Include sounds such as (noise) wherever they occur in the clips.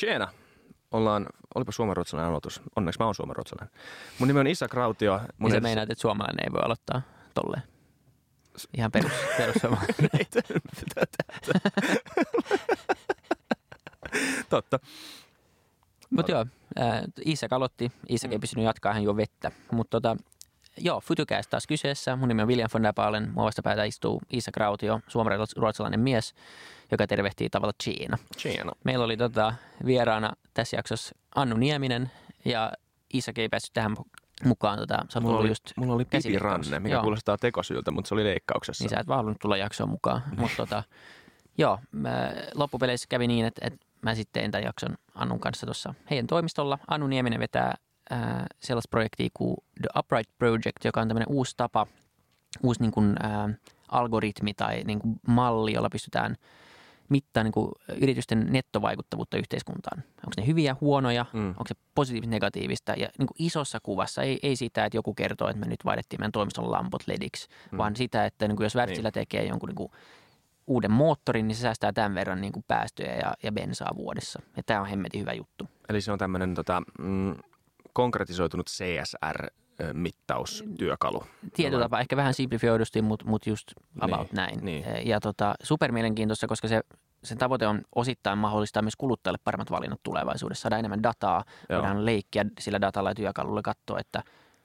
Tjena! Ollaan, olipa suomenruotsalainen aloitus. Onneksi mä oon suomenruotsalainen. Mun nimi on Isa Krautio. Mun Niin sä edessä- meinaat, että suomalainen ei voi aloittaa tolleen. Ihan perus, (laughs) perus. Totta. Mutta joo, äh, Isak aloitti. Isak ei Mm. pystynyt jatkaa, hän juo vettä. Mutta tota, joo, Futucast taas kyseessä. Mun nimi on William von der Baalen. Mua vastapäätä istuu Isak Rautio, suomalainen mies, joka tervehtii tavalla Chiina. Tjena. Meillä oli tota, vieraana tässä jaksossa Annu Nieminen ja Isak ei päässyt tähän mukaan. Tota, sä Mulla oli, just mulla oli käsileikkaus. pipiranne, mikä Joo. kuulostaa tekosyltä, mutta se oli leikkauksessa. Niin sä et vaan halunnut tulla jaksoon mukaan. (laughs) Mutta tota, joo, mä, loppupeleissä kävi niin, että, että mä sitten tein tämän jakson Annun kanssa tuossa heidän toimistolla. Annu Nieminen vetää ää, sellaista projektia kuin The Upright Project, joka on tämmöinen uusi tapa, uusi niin kuin, ää, algoritmi tai niin kuin malli, jolla pystytään mittaa niin kuin yritysten nettovaikuttavuutta yhteiskuntaan. Onko ne hyviä, huonoja, Mm. onko se positiivista, negatiivista ja niin kuin isossa kuvassa, ei, ei sitä, että joku kertoo, että me nyt vaihdettiin meidän toimiston lamput lediksi, Mm. vaan sitä, että niin kuin jos Wärtsilä tekee jonkun niin kuin uuden moottorin, niin se säästää tämän verran niin kuin päästöjä ja, ja bensaa vuodessa. Ja tämä on hemmetin hyvä juttu. Eli se on tämmöinen tota, mm, konkretisoitunut CSR-mittaustyökalu. Tietyllä tapaa ehkä vähän simplifioidusti, mutta mut just about Niin, näin. niin. Ja tota, super mielenkiintoista, koska se, sen tavoite on osittain mahdollistaa myös kuluttajalle paremmat valinnat tulevaisuudessa. Saada enemmän dataa, Joo. voidaan leikkiä sillä datalla ja työkalulla katsoa, että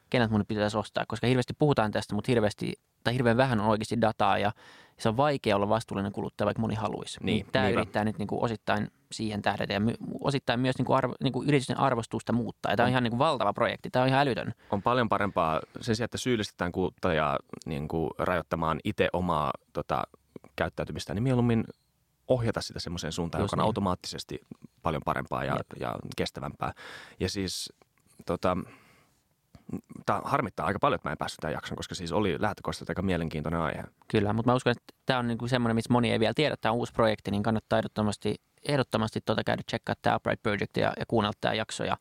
kenet mun pitäisi ostaa. Koska hirveästi puhutaan tästä, mutta hirveästi, tai hirveän vähän on oikeasti dataa ja se on vaikea olla vastuullinen kuluttaja, vaikka moni haluaisi. Niin, Tämä niinpä. yrittää nyt niinku osittain siihen tähdätä ja osittain myös niinku arvo, niinku yritysten arvostusta muuttaa. Ja tämä on On. ihan niinku valtava projekti. Tämä on ihan älytön. on paljon parempaa sen sijaan, että syyllistetään kuluttajaa niin kuin rajoittamaan itse omaa tota, käyttäytymistä, niin mieluummin ohjata sitä semmoiseen suuntaan, Just joka on niin. automaattisesti paljon parempaa ja, Jep. ja kestävämpää. Ja siis tota, tämä harmittaa aika paljon, että mä en päässyt tämän jakson, koska siis oli lähtökohtaisesti aika mielenkiintoinen aihe. Kyllä, mutta mä uskon, että tämä on niinku semmoinen, missä moni ei vielä tiedä, tämä on uusi projekti, niin kannattaa ehdottomasti, ehdottomasti tuota käydä tsekkaa tämä Upright Project ja, ja kuunnella tämä jakso. Ja,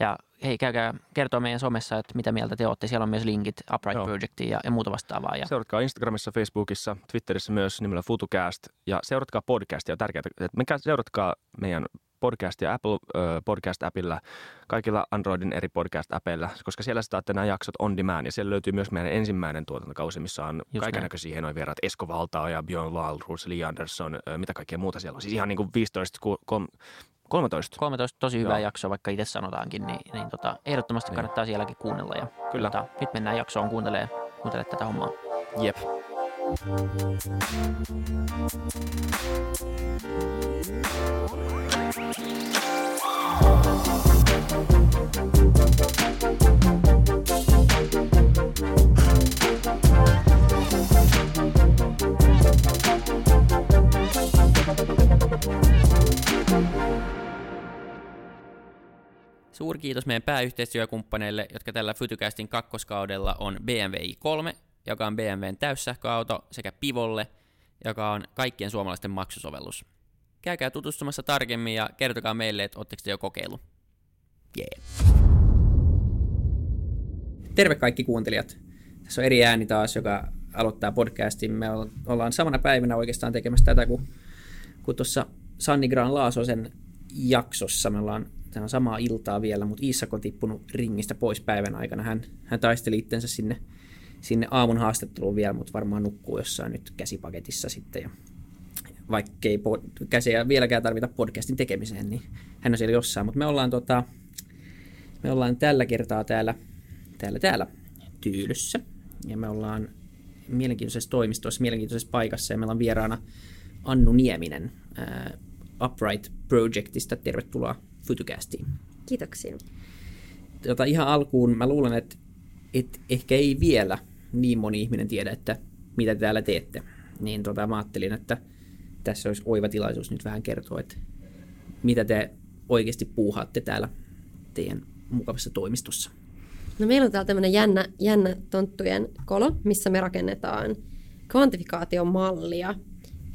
ja hei, käykää kertoa meidän somessa, että mitä mieltä te olette. Siellä on myös linkit Upright Joo. Projectiin ja, ja muuta vastaavaa. Ja, Seuratkaa Instagramissa, Facebookissa, Twitterissä myös nimellä FutuCast ja seuratkaa podcastia. On tärkeää, että menkää seuratkaa meidän podcastia Apple ö, Podcast-appilla, kaikilla Androidin eri podcast-appeilla, koska siellä saatte nämä jaksot on demand ja siellä löytyy myös meidän ensimmäinen tuotantokausi, missä on Just kaikennäköisiä hienoja vieraat, Esko Valtao ja Björn Wahlroos, Lee Anderson, mitä kaikkea muuta siellä on. Siis ihan niin kuin 15, ku- kol- 13. 13 tosi hyvää Joo. jaksoa, vaikka itse sanotaankin, niin, niin tota, ehdottomasti Niin. kannattaa sielläkin kuunnella. Ja, Kyllä. Tota, nyt mennään jaksoon kuuntelemaan kuuntele tätä hommaa. Jep. Suurkiitos meidän pääyhteistyökumppaneille, jotka tällä Fytycastin kakkoskaudella on BMW i3, joka on BMWn täyssähköauto, sekä Pivolle, joka on kaikkien suomalaisten maksusovellus. Käykää tutustumassa tarkemmin ja kertokaa meille, että ootteko te jo kokeilu. Yeah. Terve kaikki kuuntelijat. Tässä on eri ääni taas, joka aloittaa podcastin. Me olla- ollaan samana päivänä oikeastaan tekemässä tätä kuin, kuin tuossa Sanni Gran Laasosen jaksossa. Me ollaan tämä on samaa iltaa vielä, mutta Iisak on tippunut ringistä pois päivän aikana. Hän, hän taisteli itsensä sinne, sinne aamun haastatteluun vielä, mutta varmaan nukkuu jossain nyt käsipaketissa sitten. Ja vaikkei pod- käsiä vieläkään tarvita podcastin tekemiseen, niin hän on siellä jossain. Mutta me ollaan, tota, me ollaan tällä kertaa täällä, täällä, täällä Tyylyssä. Ja me ollaan mielenkiintoisessa toimistossa, mielenkiintoisessa paikassa. Ja meillä on vieraana Annu Nieminen ää, Upright Projectista. Tervetuloa Fytycastiin. Kiitoksia. Tota, ihan alkuun mä luulen, että, että ehkä ei vielä niin moni ihminen tiedä, että mitä te täällä teette. Niin tota, mä ajattelin, että tässä olisi oiva tilaisuus nyt vähän kertoa, että mitä te oikeasti puuhaatte täällä teidän mukavassa toimistossa. No meillä on täällä tämmöinen jännä, jännä tonttujen kolo, missä me rakennetaan kvantifikaatiomallia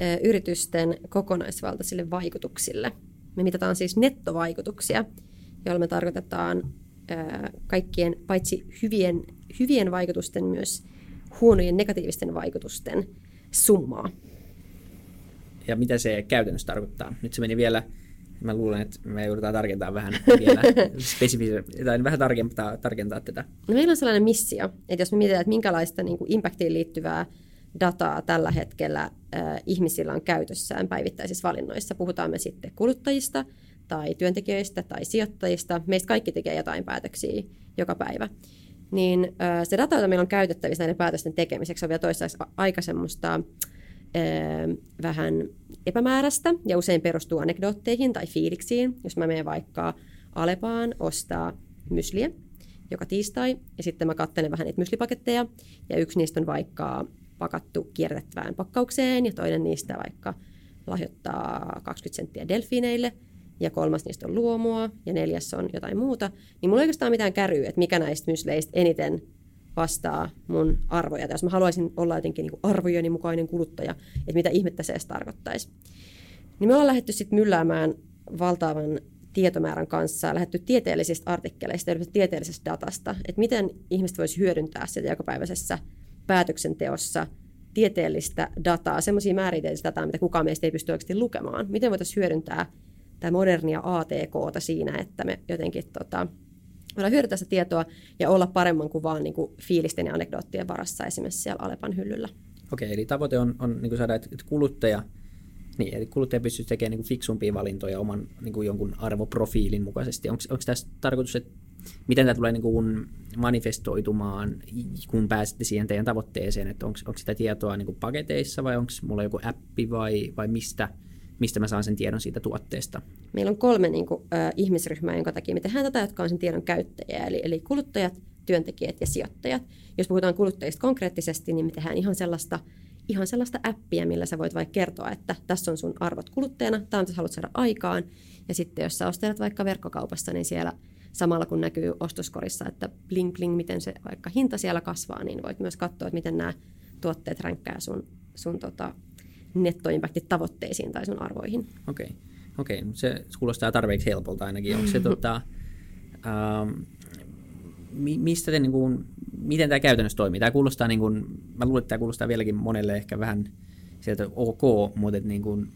ö, yritysten kokonaisvaltaisille vaikutuksille. Me mitataan siis nettovaikutuksia, joilla me tarkoitetaan ö, kaikkien paitsi hyvien, hyvien vaikutusten myös huonojen negatiivisten vaikutusten summaa. Ja mitä se käytännössä tarkoittaa? Nyt se meni vielä Mä luulen, että me joudutaan tarkentaa vähän (laughs) vielä spesifi- tai vähän tarkentaa, tarkentaa tätä. No meillä on sellainen missio, että jos me mietitään, että minkälaista niin kuin impactiin liittyvää dataa tällä hetkellä äh, ihmisillä on käytössään päivittäisissä valinnoissa, puhutaan me sitten kuluttajista tai työntekijöistä tai sijoittajista, meistä kaikki tekee jotain päätöksiä joka päivä, niin se data, jota meillä on käytettävissä näiden päätösten tekemiseksi, on vielä toistaiseksi aika semmoista vähän epämääräistä ja usein perustuu anekdootteihin tai fiiliksiin. Jos mä menen vaikka Alepaan ostaa mysliä joka tiistai ja sitten mä katselen vähän niitä myslipaketteja ja yksi niistä on vaikka pakattu kierrätettävään pakkaukseen ja toinen niistä vaikka lahjoittaa 20 senttiä delfiineille ja kolmas niistä on luomua ja neljäs on jotain muuta, niin mulla ei oikeastaan mitään käryä, että mikä näistä mysleistä eniten vastaa mun arvoja. Tai jos mä haluaisin olla jotenkin niin arvojeni mukainen kuluttaja, että mitä ihmettä se edes tarkoittaisi. Niin me ollaan lähdetty sitten mylläämään valtavan tietomäärän kanssa, lähdetty tieteellisistä artikkeleista ja tieteellisestä datasta, että miten ihmiset voisi hyödyntää sitä jokapäiväisessä päätöksenteossa tieteellistä dataa, semmoisia määritelmistä dataa, mitä kukaan meistä ei pysty oikeasti lukemaan. Miten voitaisiin hyödyntää tämä modernia ATKta siinä, että me jotenkin tota, voidaan hyödyntää sitä tietoa ja olla paremman kuin vaan niin kuin fiilisten ja anekdoottien varassa esimerkiksi siellä Alepan hyllyllä. Okei, eli tavoite on, on niin kuin saada, että kuluttaja, niin, eli kuluttaja pystyy tekemään niin kuin fiksumpia valintoja oman niin kuin jonkun arvoprofiilin mukaisesti. Onko, onko tässä tarkoitus, että miten tämä tulee niin kuin manifestoitumaan, kun pääsette siihen teidän tavoitteeseen, että onko, sitä tietoa niin kuin paketeissa vai onko mulla joku appi vai, vai mistä – mistä mä saan sen tiedon siitä tuotteesta? Meillä on kolme niin kuin, äh, ihmisryhmää, jonka takia me tehdään tätä, jotka on sen tiedon käyttäjiä, eli, eli kuluttajat, työntekijät ja sijoittajat. Jos puhutaan kuluttajista konkreettisesti, niin me tehdään ihan sellaista, ihan sellaista appia, millä sä voit vaikka kertoa, että tässä on sun arvot kuluttajana, tämä on, mitä haluat saada aikaan. Ja sitten jos sä ostelet vaikka verkkokaupassa, niin siellä samalla kun näkyy ostoskorissa, että bling bling, miten se vaikka hinta siellä kasvaa, niin voit myös katsoa, että miten nämä tuotteet ränkkää sun, sun tota, nettoimpaktit tavoitteisiin tai sun arvoihin. Okei, okay. okei. Okay. se kuulostaa tarpeeksi helpolta ainakin. Onko se (laughs) tota, ähm, mistä te, niin kuin, miten tämä käytännössä toimii? Tämä kuulostaa, niin kuin, mä luulen, että tämä kuulostaa vieläkin monelle ehkä vähän sieltä ok, mutta että niin kuin,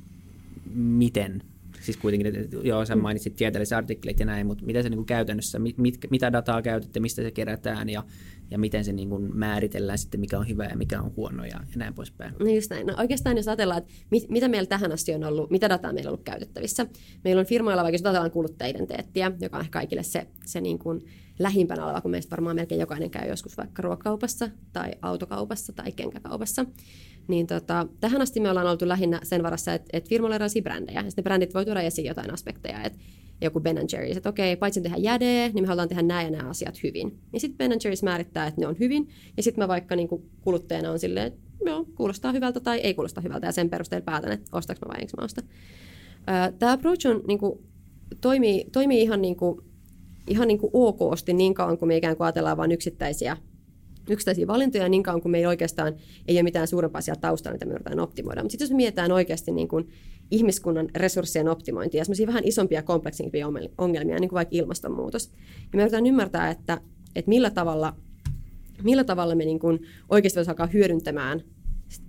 miten? Siis kuitenkin, että joo, sä mm. mainitsit tieteelliset artikkelit ja näin, mutta miten se niin kuin käytännössä, mit, mit, mitä dataa käytätte, mistä se kerätään ja ja miten se niin kuin määritellään sitten, mikä on hyvä ja mikä on huono ja, ja näin poispäin. No just näin. No oikeastaan jos ajatellaan, että mit, mitä meillä tähän asti on ollut, mitä dataa meillä on ollut käytettävissä. Meillä on firmoilla vaikka, jos ajatellaan kuluttaja joka on kaikille se, se niin kuin lähimpänä oleva, kun meistä varmaan melkein jokainen käy joskus vaikka ruokakaupassa tai autokaupassa tai kenkäkaupassa. Niin tota, tähän asti me ollaan oltu lähinnä sen varassa, että, että firmoilla on erilaisia brändejä, ja sitten brändit voi tuoda esiin jotain aspekteja, että joku Ben Jerry's, että okei, paitsi tehdä jäde, niin me halutaan tehdä nämä ja nämä asiat hyvin. Ja sitten Ben Jerry's määrittää, että ne on hyvin, ja sitten mä vaikka niin kuluttajana on silleen, että joo, kuulostaa hyvältä tai ei kuulosta hyvältä, ja sen perusteella päätän, että ostaks mä vai enkö mä osta. Tämä approach on, niin kuin, toimii, toimii ihan, niin kuin, ihan niin kuin okosti niin kauan, kun me ikään kuin ajatellaan vain yksittäisiä yksittäisiä valintoja niin kauan kuin meillä oikeastaan ei ole mitään suurempaa siellä taustalla, mitä me yritetään optimoida. Mutta sitten jos me mietitään oikeasti niin kuin ihmiskunnan resurssien optimointia ja semmoisia vähän isompia, kompleksimpia ongelmia, niin kuin vaikka ilmastonmuutos, ja me yritetään ymmärtää, että, että millä tavalla, millä tavalla me niin kuin oikeasti voisi alkaa hyödyntämään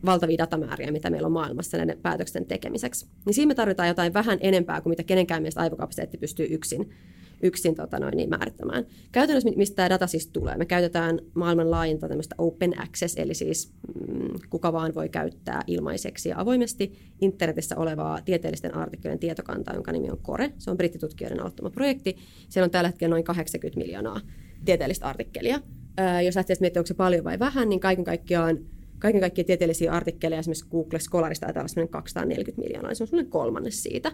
valtavia datamääriä, mitä meillä on maailmassa näiden päätöksen tekemiseksi. Niin siinä me tarvitaan jotain vähän enempää kuin mitä kenenkään mielestä aivokapasiteetti pystyy yksin yksin tota noin, niin määrittämään. Käytännössä mistä tämä data siis tulee? Me käytetään maailman laajinta tämmöistä open access, eli siis mm, kuka vaan voi käyttää ilmaiseksi ja avoimesti internetissä olevaa tieteellisten artikkelien tietokantaa, jonka nimi on CORE. Se on brittitutkijoiden aloittama projekti. Siellä on tällä hetkellä noin 80 miljoonaa tieteellistä artikkelia. Ää, jos lähtee miettimään, onko se paljon vai vähän, niin kaiken kaikkiaan kaiken kaikkiaan tieteellisiä artikkeleja esimerkiksi Google Scholarista taitaa olla 240 miljoonaa, se on sellainen kolmannes siitä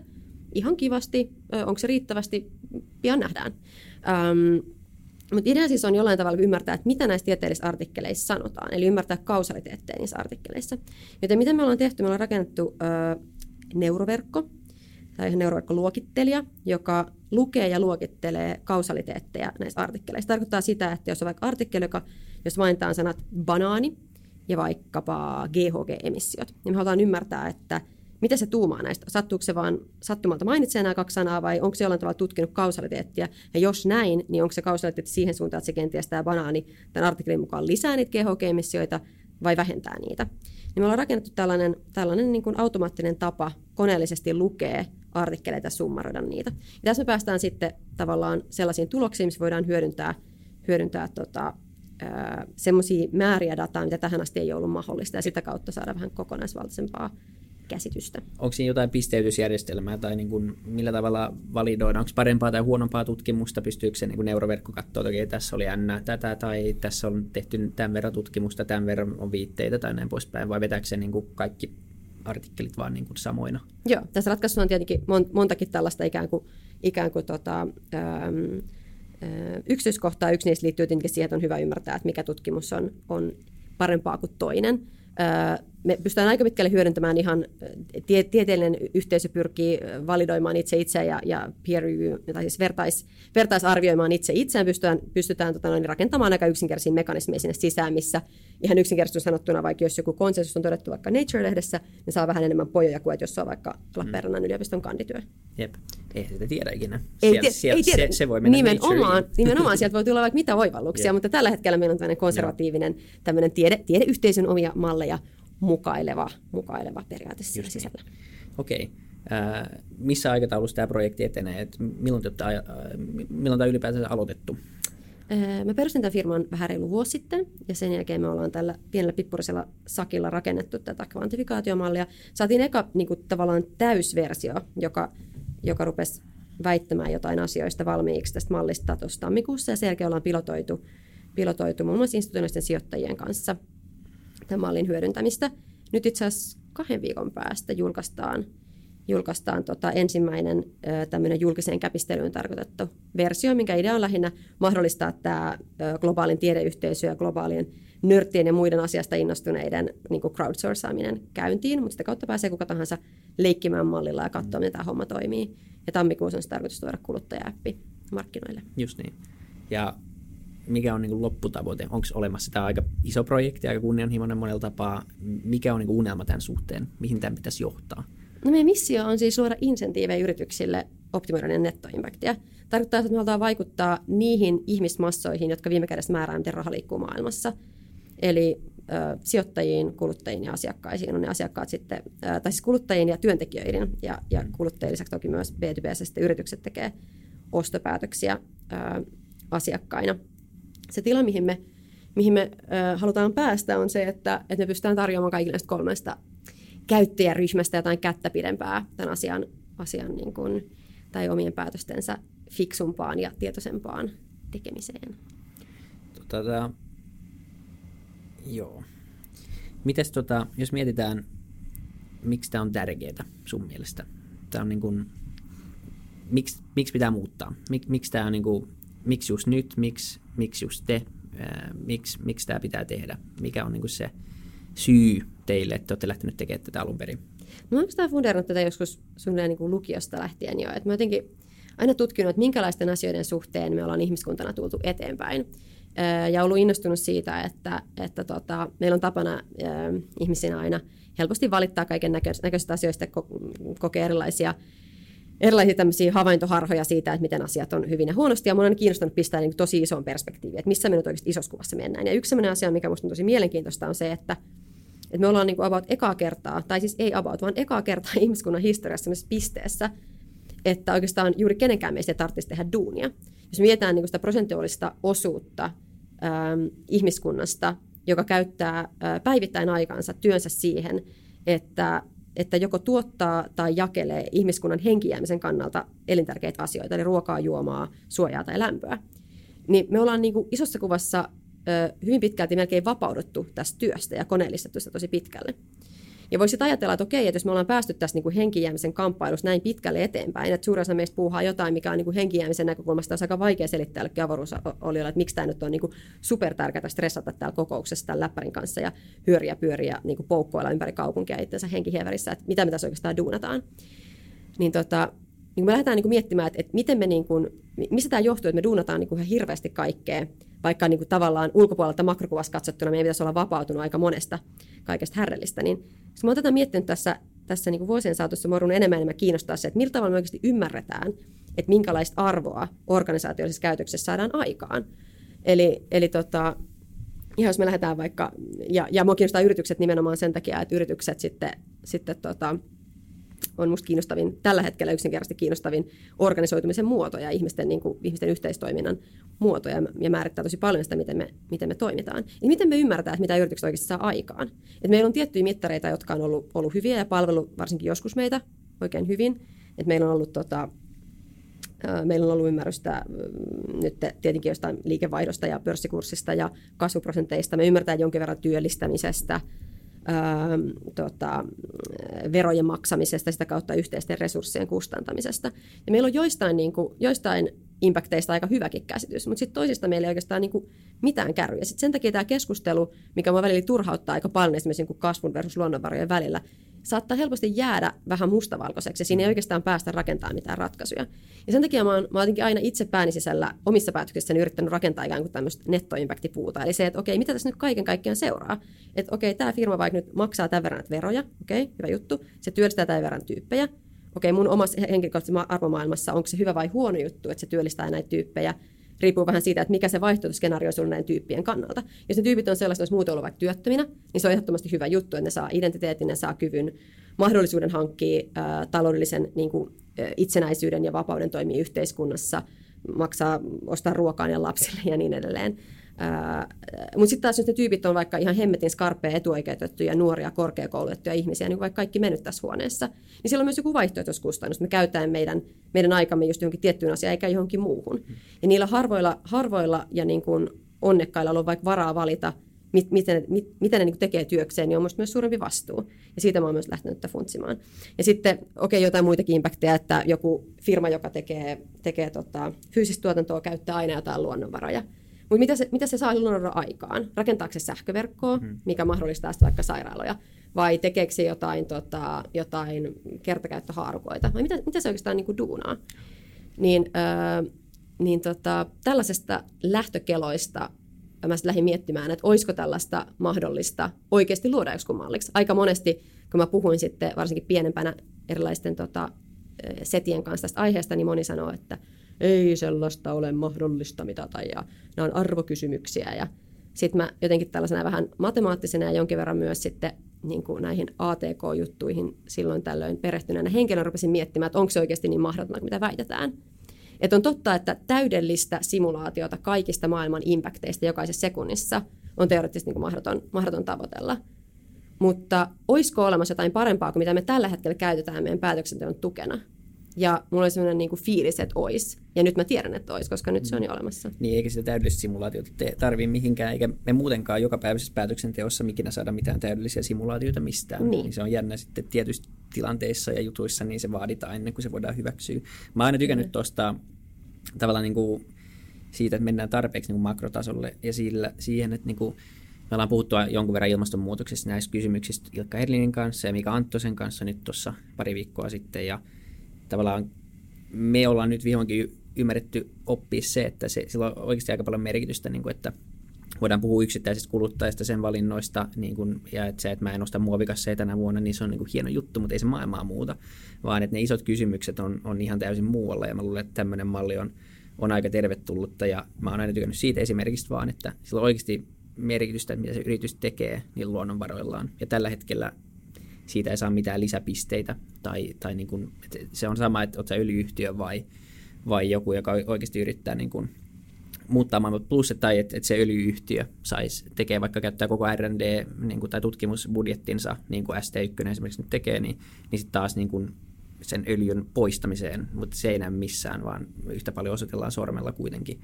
ihan kivasti. Onko se riittävästi? Pian nähdään. Ähm, mutta idea siis on jollain tavalla ymmärtää, että mitä näissä tieteellisissä artikkeleissa sanotaan, eli ymmärtää kausaliteetteja niissä artikkeleissa. Joten mitä me ollaan tehty? Me ollaan rakennettu ö, neuroverkko, tai neuroverkkoluokittelija, joka lukee ja luokittelee kausaliteetteja näissä artikkeleissa. Tarkoittaa sitä, että jos on vaikka artikkeli, joka, jos mainitaan sanat banaani ja vaikkapa GHG-emissiot, niin me halutaan ymmärtää, että – mitä se tuumaa näistä? Sattuuko se vaan sattumalta mainitsee nämä kaksi sanaa vai onko se jollain tavalla tutkinut kausaliteettia? Ja jos näin, niin onko se kausaliteetti siihen suuntaan, että se kenties tämä banaani tämän artikkelin mukaan lisää niitä GHG-emissioita vai vähentää niitä? Niin me ollaan rakennettu tällainen, tällainen niin kuin automaattinen tapa koneellisesti lukea artikkeleita ja summaroida niitä. Ja tässä me päästään sitten tavallaan sellaisiin tuloksiin, missä voidaan hyödyntää, hyödyntää tota, semmoisia määriä dataa, mitä tähän asti ei ollut mahdollista, ja sitä kautta saada vähän kokonaisvaltaisempaa käsitystä. Onko siinä jotain pisteytysjärjestelmää tai niin kuin millä tavalla validoida? Onko parempaa tai huonompaa tutkimusta? Pystyykö se niin kuin neuroverkko katsoa, että okay, tässä oli n tätä tai tässä on tehty tämän verran tutkimusta, tämän verran on viitteitä tai näin poispäin, vai vetääkö se niin kuin kaikki artikkelit vaan niin kuin samoina? Joo, tässä ratkaisussa on tietenkin montakin tällaista ikään kuin, ikään kuin tota, ähm, yksityiskohtaa. Yksi niistä liittyy tietenkin siihen, että on hyvä ymmärtää, että mikä tutkimus on, on parempaa kuin toinen me pystytään aika pitkälle hyödyntämään ihan, tie, tieteellinen yhteisö pyrkii validoimaan itse itse ja, ja peer review, tai siis vertais, vertaisarvioimaan itse itseään, pystytään, pystytään tota noin, rakentamaan aika yksinkertaisia mekanismeja sinne sisään, missä ihan yksinkertaisesti sanottuna, vaikka jos joku konsensus on todettu vaikka Nature-lehdessä, niin saa vähän enemmän pojoja kuin, että jos on vaikka Lappeenrannan mm. yliopiston kandityö. Jep, ei sitä tiedä ikinä. Ei, sieltä, sieltä, ei tiedä. Se, se voi mennä nimenomaan, nimenomaan sieltä voi tulla vaikka mitä oivalluksia, mutta tällä hetkellä meillä on tämmöinen konservatiivinen tämmöinen tiede, tiedeyhteisön omia malleja, mukaileva, mukaileva periaate siinä niin. sisällä. Okei. Okay. Äh, missä aikataulussa tämä projekti etenee? Et milloin, te äh, milloin tämä ylipäätään aloitettu? Mä perustin tämän firman vähän reilu vuosi sitten, ja sen jälkeen me ollaan tällä pienellä pippurisella sakilla rakennettu tätä kvantifikaatiomallia. Saatiin eka niin kuin, tavallaan täysversio, joka, joka rupesi väittämään jotain asioista valmiiksi tästä mallista tuossa tammikuussa, ja sen jälkeen ollaan pilotoitu, pilotoitu muun muassa institutionaalisten sijoittajien kanssa tämän mallin hyödyntämistä. Nyt itse asiassa kahden viikon päästä julkaistaan, julkaistaan tota ensimmäinen tämmöinen julkiseen käpistelyyn tarkoitettu versio, minkä idea on lähinnä mahdollistaa tämä globaalin tiedeyhteisö ja globaalien nörttien ja muiden asiasta innostuneiden niin crowdsourcaaminen käyntiin, mutta sitä kautta pääsee kuka tahansa leikkimään mallilla ja katsoa, miten tämä homma toimii. Ja tammikuussa on tarkoitus tuoda kuluttaja-appi markkinoille. Just niin. Ja mikä on niin kuin lopputavoite? Onko olemassa tämä aika iso projekti, aika kunnianhimoinen monella tapaa? Mikä on niin kuin unelma tämän suhteen? Mihin tämän pitäisi johtaa? No meidän missio on siis luoda insentiivejä yrityksille optimoida nettoimpaktia. Tarkoittaa, että me halutaan vaikuttaa niihin ihmismassoihin, jotka viime kädessä määrää, miten raha liikkuu maailmassa. Eli ö, sijoittajiin, kuluttajiin ja asiakkaisiin on ne asiakkaat sitten, ö, tai siis kuluttajiin ja työntekijöiden ja, ja kuluttajien lisäksi toki myös B2B sitten yritykset tekee ostopäätöksiä ö, asiakkaina se tila, mihin me, mihin me ö, halutaan päästä, on se, että, että me pystytään tarjoamaan kaikille näistä kolmesta käyttäjäryhmästä jotain kättä pidempää tämän asian, asian niin kuin, tai omien päätöstensä fiksumpaan ja tietoisempaan tekemiseen. Tota, joo. Mites tota, jos mietitään, miksi tämä on tärkeää sun mielestä? Tämä on niin kuin, miksi, miksi pitää muuttaa? Mik, miksi tämä on niin kuin, miksi just nyt, miksi, miksi just te, miksi, miksi tämä pitää tehdä, mikä on niin se syy teille, että olette lähteneet tekemään tätä alun perin? No olen sitä funderannut tätä joskus suunnilleen niin lukiosta lähtien jo, että mä jotenkin aina tutkinut, että minkälaisten asioiden suhteen me ollaan ihmiskuntana tultu eteenpäin. Ja ollut innostunut siitä, että, että tota, meillä on tapana ihmisinä aina helposti valittaa kaiken näköisistä asioista, kokee erilaisia erilaisia tämmöisiä havaintoharhoja siitä, että miten asiat on hyvin ja huonosti. Ja minua on kiinnostanut pistää niin tosi isoon perspektiiviin, että missä me nyt oikeasti isossa kuvassa mennään. Ja yksi sellainen asia, mikä minusta on tosi mielenkiintoista, on se, että, että me ollaan niin kuin about ekaa kertaa, tai siis ei about, vaan ekaa kertaa (laughs) ihmiskunnan historiassa sellaisessa pisteessä, että oikeastaan juuri kenenkään meistä ei tarvitsisi tehdä duunia. Jos mietitään niin sitä prosentuaalista osuutta ähm, ihmiskunnasta, joka käyttää äh, päivittäin aikaansa työnsä siihen, että että joko tuottaa tai jakelee ihmiskunnan henkijäämisen kannalta elintärkeitä asioita, eli ruokaa, juomaa, suojaa tai lämpöä. Niin me ollaan niin kuin isossa kuvassa hyvin pitkälti melkein vapauduttu tästä työstä ja koneellistettu sitä tosi pitkälle. Ja voisit ajatella, että okei, että jos me ollaan päästy tässä niin henkijäämisen kamppailussa näin pitkälle eteenpäin, että suurin osa meistä puuhaa jotain, mikä on niin kuin henkijäämisen näkökulmasta olisi aika vaikea selittää jollekin avaruusolijoille, että miksi tämä nyt on niin supertärkeää stressata täällä kokouksessa tämän läppärin kanssa ja hyöriä pyöriä niin kuin poukkoilla ympäri kaupunkia itsensä henkihieverissä, että mitä me tässä oikeastaan duunataan. Niin tota, niin me lähdetään niin kuin miettimään, että, että miten me niin kuin, mistä tämä johtuu, että me duunataan niin kuin ihan hirveästi kaikkea, vaikka niin kuin tavallaan ulkopuolelta makrokuvassa katsottuna meidän pitäisi olla vapautunut aika monesta kaikesta härrellistä, niin mä oon tätä miettinyt tässä, tässä niin kuin vuosien saatossa, mä enemmän enemmän kiinnostaa se, että millä tavalla me oikeasti ymmärretään, että minkälaista arvoa organisaatiollisessa käytöksessä saadaan aikaan. Eli, eli tota, ihan jos me lähdetään vaikka, ja, ja mua kiinnostaa yritykset nimenomaan sen takia, että yritykset sitten, sitten tota, on musta kiinnostavin, tällä hetkellä yksinkertaisesti kiinnostavin organisoitumisen muoto ja ihmisten, niin kuin, ihmisten yhteistoiminnan muoto ja, ja määrittää tosi paljon sitä, miten me, miten me toimitaan. Ja miten me ymmärretään, että mitä yritykset oikeasti saa aikaan. Et meillä on tiettyjä mittareita, jotka on ollut, ollut hyviä ja palvelu varsinkin joskus meitä oikein hyvin. Et meillä on ollut tota, Meillä on ollut ymmärrystä nyt tietenkin jostain liikevaihdosta ja pörssikurssista ja kasvuprosenteista. Me ymmärretään jonkin verran työllistämisestä, ää, tota, verojen maksamisesta, sitä kautta yhteisten resurssien kustantamisesta. Ja meillä on joistain, niin kuin, joistain impacteista aika hyväkin käsitys, mutta sitten toisista meillä ei oikeastaan niin kuin mitään kärryjä. Sitten sen takia tämä keskustelu, mikä minua välillä turhauttaa aika paljon esimerkiksi niin kuin kasvun versus luonnonvarojen välillä, saattaa helposti jäädä vähän mustavalkoiseksi ja siinä ei oikeastaan päästä rakentamaan mitään ratkaisuja. Ja sen takia mä oon, mä oon aina itse pääni sisällä omissa päätöksissäni yrittänyt rakentaa ikään kuin tämmöistä nettoimpaktipuuta. Eli se, että okei, mitä tässä nyt kaiken kaikkiaan seuraa? Että okei, tämä firma vaikka nyt maksaa tämän verran veroja, okei, hyvä juttu. Se työllistää tämän verran tyyppejä. Okei, mun omassa henkilökohtaisessa arvomaailmassa, onko se hyvä vai huono juttu, että se työllistää näitä tyyppejä riippuu vähän siitä, että mikä se vaihtoehtoiskenaario on näiden tyyppien kannalta. Jos ne tyypit on sellaiset, että muuten ollut vaikka työttöminä, niin se on ehdottomasti hyvä juttu, että ne saa identiteetin, ne saa kyvyn, mahdollisuuden hankkia ää, taloudellisen niin kuin, itsenäisyyden ja vapauden toimia yhteiskunnassa, maksaa, ostaa ruokaa ja lapsille ja niin edelleen. Mutta sitten taas jos ne tyypit on vaikka ihan hemmetin skarppeja, etuoikeutettuja, nuoria, korkeakoulutettuja ihmisiä, niin vaikka kaikki mennyt tässä huoneessa, niin siellä on myös joku vaihtoehtoiskustannus. Me käytetään meidän, meidän aikamme just johonkin tiettyyn asiaan eikä johonkin muuhun. Ja niillä harvoilla, harvoilla ja niin kuin onnekkailla on vaikka varaa valita, mit, miten, mit, miten ne niin tekee työkseen, niin on myös suurempi vastuu. Ja siitä mä oon myös lähtenyt funtsimaan. Ja sitten, okei, okay, jotain muitakin impacteja, että joku firma, joka tekee, tekee tota, fyysistä tuotantoa, käyttää aina jotain luonnonvaroja mutta mitä se, mitä se saa luoda aikaan? Rakentaako se sähköverkkoa, hmm. mikä mahdollistaa sitä vaikka sairaaloja? Vai tekeekö se jotain, tota, jotain kertakäyttöhaarukoita? Vai mitä, mitä se oikeastaan niin kuin duunaa? Niin, öö, niin tota, tällaisesta lähtökeloista mä lähdin miettimään, että olisiko tällaista mahdollista oikeasti luoda joskus malliksi. Aika monesti, kun mä puhuin sitten varsinkin pienempänä erilaisten tota, setien kanssa tästä aiheesta, niin moni sanoo, että – ei sellaista ole mahdollista mitata ja nämä on arvokysymyksiä. Ja sitten mä jotenkin tällaisena vähän matemaattisena ja jonkin verran myös sitten niin kuin näihin ATK-juttuihin silloin tällöin perehtyneenä henkilönä rupesin miettimään, että onko se oikeasti niin mahdotonta, mitä väitetään. Että on totta, että täydellistä simulaatiota kaikista maailman impacteista jokaisessa sekunnissa on teoreettisesti niin mahdoton, mahdoton tavoitella. Mutta olisiko olemassa jotain parempaa kuin mitä me tällä hetkellä käytetään meidän päätöksenteon tukena – ja mulla oli sellainen niin kuin fiilis, että ois. Ja nyt mä tiedän, että ois, koska nyt se on jo olemassa. Niin, eikä sitä täydellistä simulaatiota tarvii mihinkään, eikä me muutenkaan jokapäiväisessä päätöksenteossa mikinä saada mitään täydellisiä simulaatioita mistään. Niin. niin se on jännä sitten tietyissä tilanteissa ja jutuissa, niin se vaaditaan ennen kuin se voidaan hyväksyä. Mä oon aina tykännyt tuosta tavallaan niin kuin siitä, että mennään tarpeeksi niin kuin makrotasolle ja sillä, siihen, että niin kuin me ollaan puhuttu jonkun verran ilmastonmuutoksesta näistä kysymyksistä Ilkka Herlinin kanssa ja Mika Anttosen kanssa nyt tuossa pari viikkoa sitten ja tavallaan me ollaan nyt vihdoinkin ymmärretty oppia se, että se, sillä on oikeasti aika paljon merkitystä, niin kuin, että voidaan puhua yksittäisistä kuluttajista, sen valinnoista, niin kuin, ja että se, että mä en osta muovikasseja tänä vuonna, niin se on niin kuin hieno juttu, mutta ei se maailmaa muuta, vaan että ne isot kysymykset on, on ihan täysin muualla, ja mä luulen, että tämmöinen malli on, on aika tervetullutta, ja mä oon aina tykännyt siitä esimerkiksi vaan, että sillä on oikeasti merkitystä, että mitä se yritys tekee niillä luonnonvaroillaan, ja tällä hetkellä siitä ei saa mitään lisäpisteitä. Tai, tai niin kuin, se on sama, että oletko öljyyhtiö vai, vai joku, joka oikeasti yrittää niin kuin muuttaa maailman plus, tai että, että se öljyyhtiö saisi, tekee vaikka käyttää koko R&D niin kuin, tai tutkimusbudjettinsa, niin kuin ST1 esimerkiksi nyt tekee, niin, niin sitten taas niin kuin sen öljyn poistamiseen, mutta se ei näy missään, vaan yhtä paljon osoitellaan sormella kuitenkin.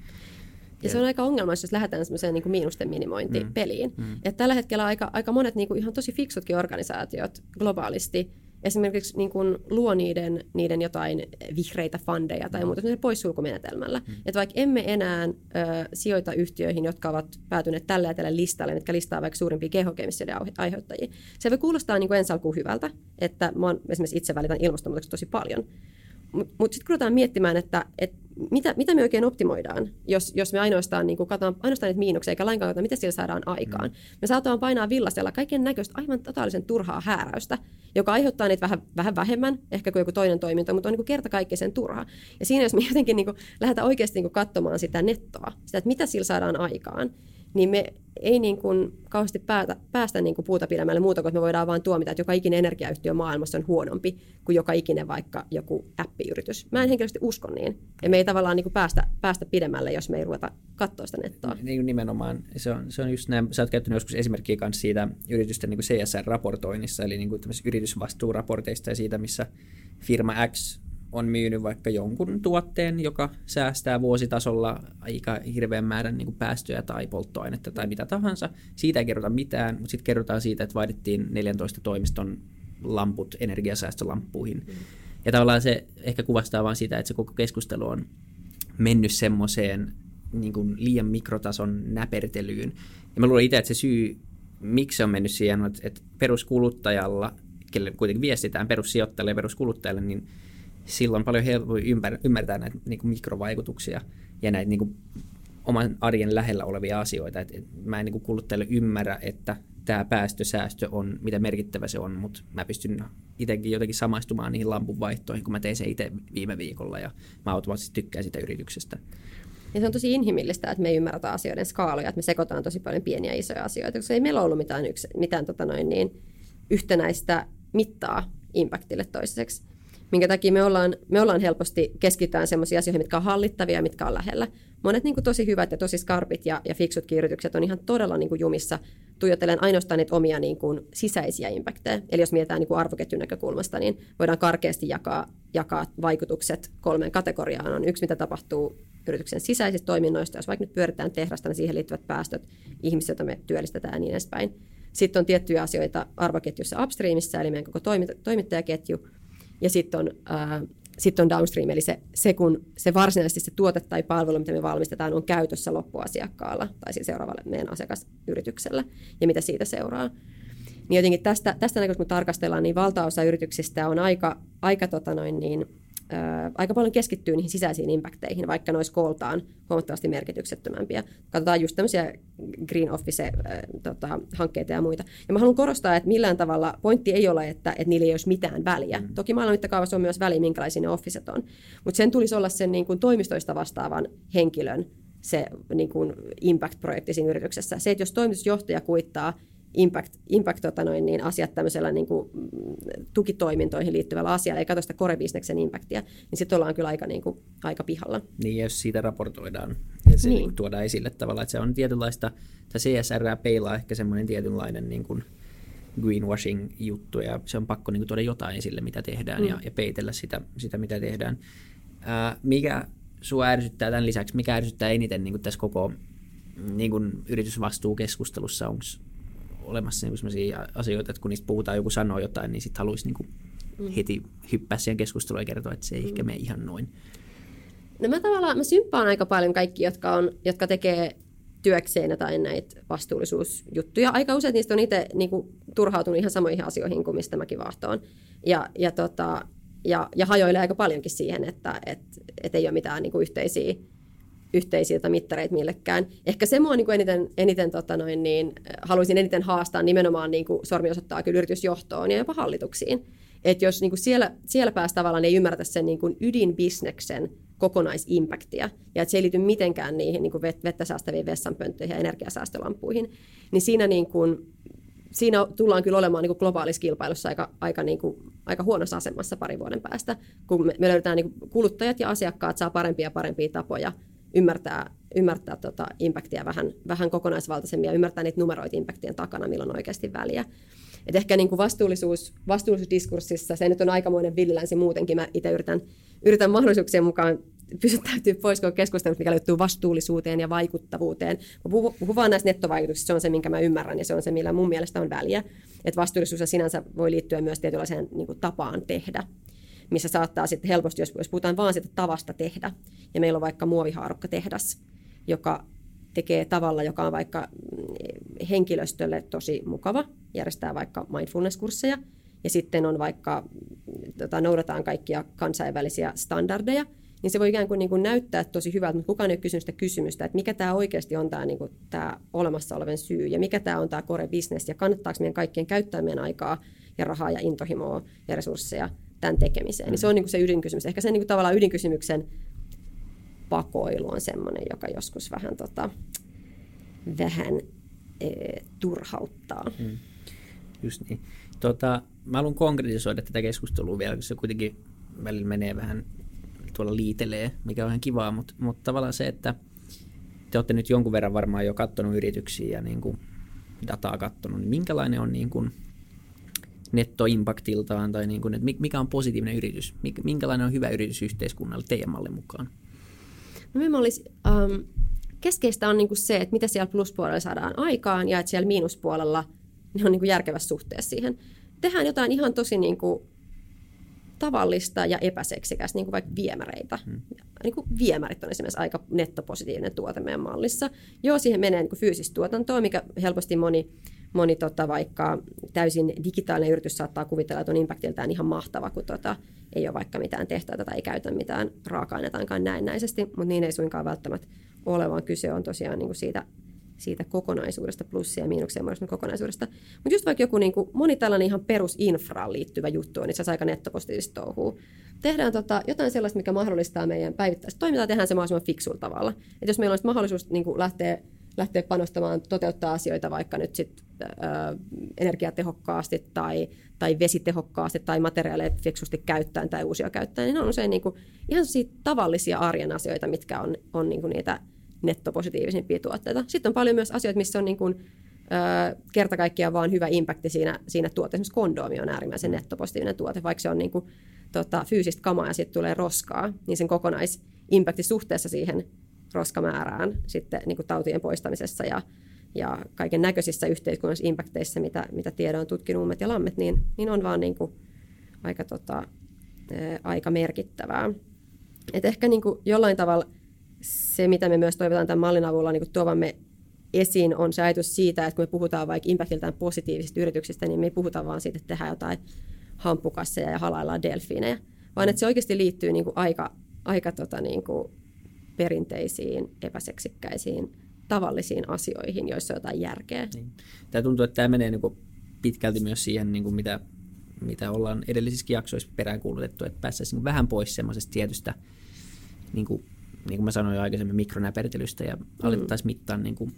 Ja se on aika ongelmallista, jos lähdetään semmoiseen niin miinusten minimointipeliin. Mm. Mm. Ja tällä hetkellä aika, aika monet niin kuin ihan tosi fiksutkin organisaatiot globaalisti esimerkiksi niin kuin luo niiden, niiden jotain vihreitä fundeja tai muuta poissulkumenetelmällä. Mm. Että vaikka emme enää ö, sijoita yhtiöihin, jotka ovat päätyneet tällä ja tällä listalle, mitkä listaa vaikka suurimpia kehokemissioiden aiheuttajia. Se voi kuulostaa niin kuin ensi alkuun hyvältä, että mä esimerkiksi itse välitän ilmastonmuutoksesta tosi paljon. Mutta mut sitten kun ruvetaan miettimään, että, että mitä, mitä me oikein optimoidaan, jos, jos me ainoastaan niin katsotaan ainoastaan niitä miinuksia, eikä lainkaan katsotaan, mitä sillä saadaan aikaan. Mm. Me saatetaan painaa villasella kaiken näköistä aivan totaalisen turhaa hääräystä, joka aiheuttaa niitä vähän, vähän vähemmän, ehkä kuin joku toinen toiminta, mutta on niin kerta sen turha. Ja siinä, jos me jotenkin niin kuin, lähdetään oikeasti niin katsomaan sitä nettoa, sitä, että mitä sillä saadaan aikaan, niin me ei niin kuin kauheasti päätä, päästä niin kuin puuta pidemmälle muuta kuin me voidaan vain tuomita, että joka ikinen energiayhtiö maailmassa on huonompi kuin joka ikinen vaikka joku appiyritys. Mä en henkilöisesti usko niin. Ja me ei tavallaan niin kuin päästä, päästä pidemmälle, jos me ei ruveta katsoa sitä nettoa. Niin nimenomaan. Se on, se on just näin. Sä oot käyttänyt joskus esimerkkiä kanssa siitä yritysten niin kuin CSR-raportoinnissa, eli niin kuin yritysvastuuraporteista ja siitä, missä firma X on myynyt vaikka jonkun tuotteen, joka säästää vuositasolla aika hirveän määrän niin kuin päästöjä tai polttoainetta tai mitä tahansa. Siitä ei kerrota mitään, mutta sitten kerrotaan siitä, että vaihdettiin 14 toimiston lamput energiasäästölamppuihin. Mm. Ja tavallaan se ehkä kuvastaa vain sitä, että se koko keskustelu on mennyt semmoiseen niin kuin liian mikrotason näpertelyyn. Ja mä luulen itse, että se syy, miksi se on mennyt siihen, että peruskuluttajalla, kelle kuitenkin viestitään perussijoittajalle ja peruskuluttajalle, niin silloin paljon helpompi ymmärtää näitä niin kuin mikrovaikutuksia ja näitä niin kuin oman arjen lähellä olevia asioita. Et, et mä en niin kuin kuluttajille ymmärrä, että tämä päästösäästö on, mitä merkittävä se on, mutta mä pystyn itsekin jotenkin samaistumaan niihin lampun vaihtoihin, kun mä tein se itse viime viikolla ja mä automaattisesti tykkään sitä yrityksestä. Ja se on tosi inhimillistä, että me ei ymmärretä asioiden skaaloja, että me sekoitaan tosi paljon pieniä ja isoja asioita, koska ei meillä ollut mitään, yksi, mitään tota noin, niin, yhtenäistä mittaa impactille toiseksi minkä takia me ollaan, me ollaan helposti keskitytään sellaisiin asioihin, mitkä on hallittavia ja mitkä on lähellä. Monet niin kuin tosi hyvät ja tosi skarpit ja, ja fiksutkin yritykset on ihan todella niin kuin jumissa tuijotellen ainoastaan niitä omia niin kuin sisäisiä impacteja. Eli jos mietitään niin arvoketjun näkökulmasta, niin voidaan karkeasti jakaa, jakaa vaikutukset kolmeen kategoriaan. On yksi, mitä tapahtuu yrityksen sisäisistä toiminnoista, jos vaikka nyt pyöritään tehdasta, niin siihen liittyvät päästöt, ihmiset, joita me työllistetään ja niin edespäin. Sitten on tiettyjä asioita arvoketjussa upstreamissa, eli meidän koko toimittajaketju, ja sitten on, äh, sit on downstream, eli se, se, kun se varsinaisesti se tuote tai palvelu, mitä me valmistetaan, on käytössä loppuasiakkaalla tai siis seuraavalle meidän asiakasyrityksellä ja mitä siitä seuraa. Niin jotenkin tästä, tästä näkökulmasta, kun tarkastellaan, niin valtaosa yrityksistä on aika, aika tota noin niin, aika paljon keskittyy niihin sisäisiin impacteihin, vaikka nois kooltaan huomattavasti merkityksettömämpiä. Katsotaan just tämmöisiä Green Office-hankkeita tota, ja muita. Ja mä haluan korostaa, että millään tavalla pointti ei ole, että, että niillä ei olisi mitään väliä. Mm. Toki maailman mittakaavassa on myös väliä, minkälaisia ne officet on. Mutta sen tulisi olla sen niin kuin toimistoista vastaavan henkilön se niin kuin impact-projekti siinä yrityksessä. Se, että jos toimitusjohtaja kuittaa impact, impact tota noin, niin asiat tämmöisellä niin kuin, mm, tukitoimintoihin liittyvällä asialla, ei katso sitä core-bisneksen impactia, niin sitten ollaan kyllä aika, niin kuin, aika pihalla. Niin, jos siitä raportoidaan ja se niin. Niin tuodaan esille tavallaan, että se on tietynlaista, että CSR peilaa ehkä semmoinen tietynlainen niin kuin greenwashing-juttu, ja se on pakko niin kuin, tuoda jotain esille, mitä tehdään, mm. ja, ja peitellä sitä, sitä mitä tehdään. Ää, mikä sua ärsyttää tämän lisäksi, mikä ärsyttää eniten niin kuin tässä koko niin kuin yritysvastuukeskustelussa, onko olemassa niin sellaisia asioita, että kun niistä puhutaan, joku sanoo jotain, niin sitten haluaisi niin kuin mm. heti hyppää siihen keskusteluun ja kertoa, että se ei mm. ehkä mene ihan noin. No mä tavallaan, mä symppaan aika paljon kaikki, jotka, on, jotka tekee työkseen jotain näitä vastuullisuusjuttuja. Aika usein niistä on itse niin kuin, turhautunut ihan samoihin asioihin kuin mistä mäkin vahtoon. Ja, ja, tota, ja, ja hajoilee aika paljonkin siihen, että et, et ei ole mitään niin kuin, yhteisiä yhteisiltä mittareita millekään. Ehkä se mua niin kuin eniten, eniten tota noin, niin, haluaisin eniten haastaa nimenomaan niin kuin sormi osoittaa kyllä yritysjohtoon ja jopa hallituksiin. Että jos niin kuin siellä, siellä päässä tavallaan ei ymmärretä sen niin kuin ydinbisneksen kokonaisimpaktia, ja että se ei liity mitenkään niihin niin kuin vettä säästäviin vessanpönttöihin ja energiasäästölampuihin, niin siinä, niin kuin, siinä tullaan kyllä olemaan niin kuin globaalissa kilpailussa aika, aika, niin kuin, aika huonossa asemassa parin vuoden päästä, kun me, me löydetään niin kuin kuluttajat ja asiakkaat saa parempia ja parempia tapoja ymmärtää, ymmärtää tota impactia vähän, vähän kokonaisvaltaisemmin ja ymmärtää niitä numeroita impactien takana, milloin on oikeasti väliä. Et ehkä niin kuin vastuullisuus, vastuullisuusdiskurssissa se nyt on aikamoinen villilänsi muutenkin. Mä itse yritän, yritän mahdollisuuksien mukaan pysyttäytyy pois koko keskustelusta, mikä liittyy vastuullisuuteen ja vaikuttavuuteen. Mä puhun, puhun vaan näistä nettovaikutuksista, se on se, minkä mä ymmärrän ja se on se, millä mun mielestä on väliä. Et vastuullisuus sinänsä voi liittyä myös tietynlaiseen niin kuin, tapaan tehdä missä saattaa sitten helposti, jos, jos puhutaan vain siitä tavasta tehdä, ja meillä on vaikka muovihaarukka tehdas, joka tekee tavalla, joka on vaikka mm, henkilöstölle tosi mukava, järjestää vaikka mindfulness-kursseja, ja sitten on vaikka, tota, noudataan kaikkia kansainvälisiä standardeja, niin se voi ikään kuin, niin kuin näyttää tosi hyvältä, mutta kukaan ei ole kysynyt sitä kysymystä, että mikä tämä oikeasti on tämä, niin kuin, tämä olemassa olevan syy, ja mikä tämä on tämä core business, ja kannattaako meidän kaikkien käyttää meidän aikaa ja rahaa ja intohimoa ja resursseja tämän tekemiseen. Mm. Niin se on niin kuin se ydinkysymys. Ehkä se niin kuin tavallaan ydinkysymyksen pakoilu on semmoinen, joka joskus vähän tota, vähän e, turhauttaa. Mm. Just niin. Tota, mä haluan konkretisoida tätä keskustelua vielä, koska se kuitenkin välillä menee vähän tuolla liitelee, mikä on ihan kivaa, mutta, mutta tavallaan se, että te olette nyt jonkun verran varmaan jo katsonut yrityksiä ja niin kuin dataa katsonut, niin minkälainen on niin kuin nettoimpaktiltaan tai niin kuin, että mikä on positiivinen yritys, minkälainen on hyvä yritys yhteiskunnalle teidän mallin mukaan? No me olisi, um, keskeistä on niin kuin se, että mitä siellä pluspuolella saadaan aikaan ja että siellä miinuspuolella ne on niin kuin järkevässä suhteessa siihen. Tehdään jotain ihan tosi niin kuin tavallista ja epäseksikästä, niin kuin vaikka viemäreitä. Hmm. Niin kuin viemärit on esimerkiksi aika nettopositiivinen tuote meidän mallissa. Joo, siihen menee niin kuin fyysistä tuotantoa, mikä helposti moni, moni tota, vaikka täysin digitaalinen yritys saattaa kuvitella, että on impactiltään ihan mahtava, kun tota, ei ole vaikka mitään tehtäitä tai ei käytä mitään raaka-aineita ainakaan näennäisesti, mutta niin ei suinkaan välttämättä ole, vaan kyse on tosiaan niin kuin siitä siitä kokonaisuudesta, plussia ja miinuksia muodostunut kokonaisuudesta. Mutta just vaikka joku niin kuin, moni tällainen ihan perusinfraan liittyvä juttu on itse asiassa aika nettopositiivista touhua. Tehdään tota, jotain sellaista, mikä mahdollistaa meidän päivittäistä toimintaa, tehdään se mahdollisimman fiksulla tavalla. Et jos meillä olisi mahdollisuus niin kuin lähteä lähteä panostamaan, toteuttaa asioita vaikka nyt sit, ö, energiatehokkaasti tai, tai vesitehokkaasti tai materiaaleja fiksusti käyttäen tai uusia käyttäen, niin ne on usein niin kuin ihan tavallisia arjen asioita, mitkä on, on niin kuin niitä nettopositiivisimpia tuotteita. Sitten on paljon myös asioita, missä on niin kuin, ö, kerta kaikkiaan vaan hyvä impakti siinä, siinä tuotteessa. Esimerkiksi kondoomi on äärimmäisen nettopositiivinen tuote, vaikka se on niin kuin, tota, fyysistä kamaa ja sitten tulee roskaa, niin sen kokonaisimpakti suhteessa siihen roskamäärään sitten niin kuin tautien poistamisessa ja, ja kaiken näköisissä yhteiskunnallisissa impakteissa, mitä, mitä tiedon on tutkinut ja lammet, niin, niin on vaan niin kuin aika, tota, aika merkittävää. Et ehkä niin kuin jollain tavalla se, mitä me myös toivotaan tämän mallin avulla niin tuovamme esiin, on se ajatus siitä, että kun me puhutaan vaikka impactiltaan positiivisista yrityksistä, niin me ei puhuta vaan siitä, että tehdään jotain hamppukasseja ja halaillaan delfiinejä, vaan että se oikeasti liittyy niin kuin aika, aika tota niin kuin perinteisiin, epäseksikkäisiin, tavallisiin asioihin, joissa on jotain järkeä. Niin. Tämä tuntuu, että tämä menee niin kuin pitkälti myös siihen, niin kuin mitä, mitä ollaan edellisissäkin jaksoissa peräänkuulutettu, että päästäisiin niin vähän pois semmoisesta tietystä niin kuin niin kuin mä sanoin jo aikaisemmin, mikronäpertelystä ja mm. alettaisiin mittaa niin kuin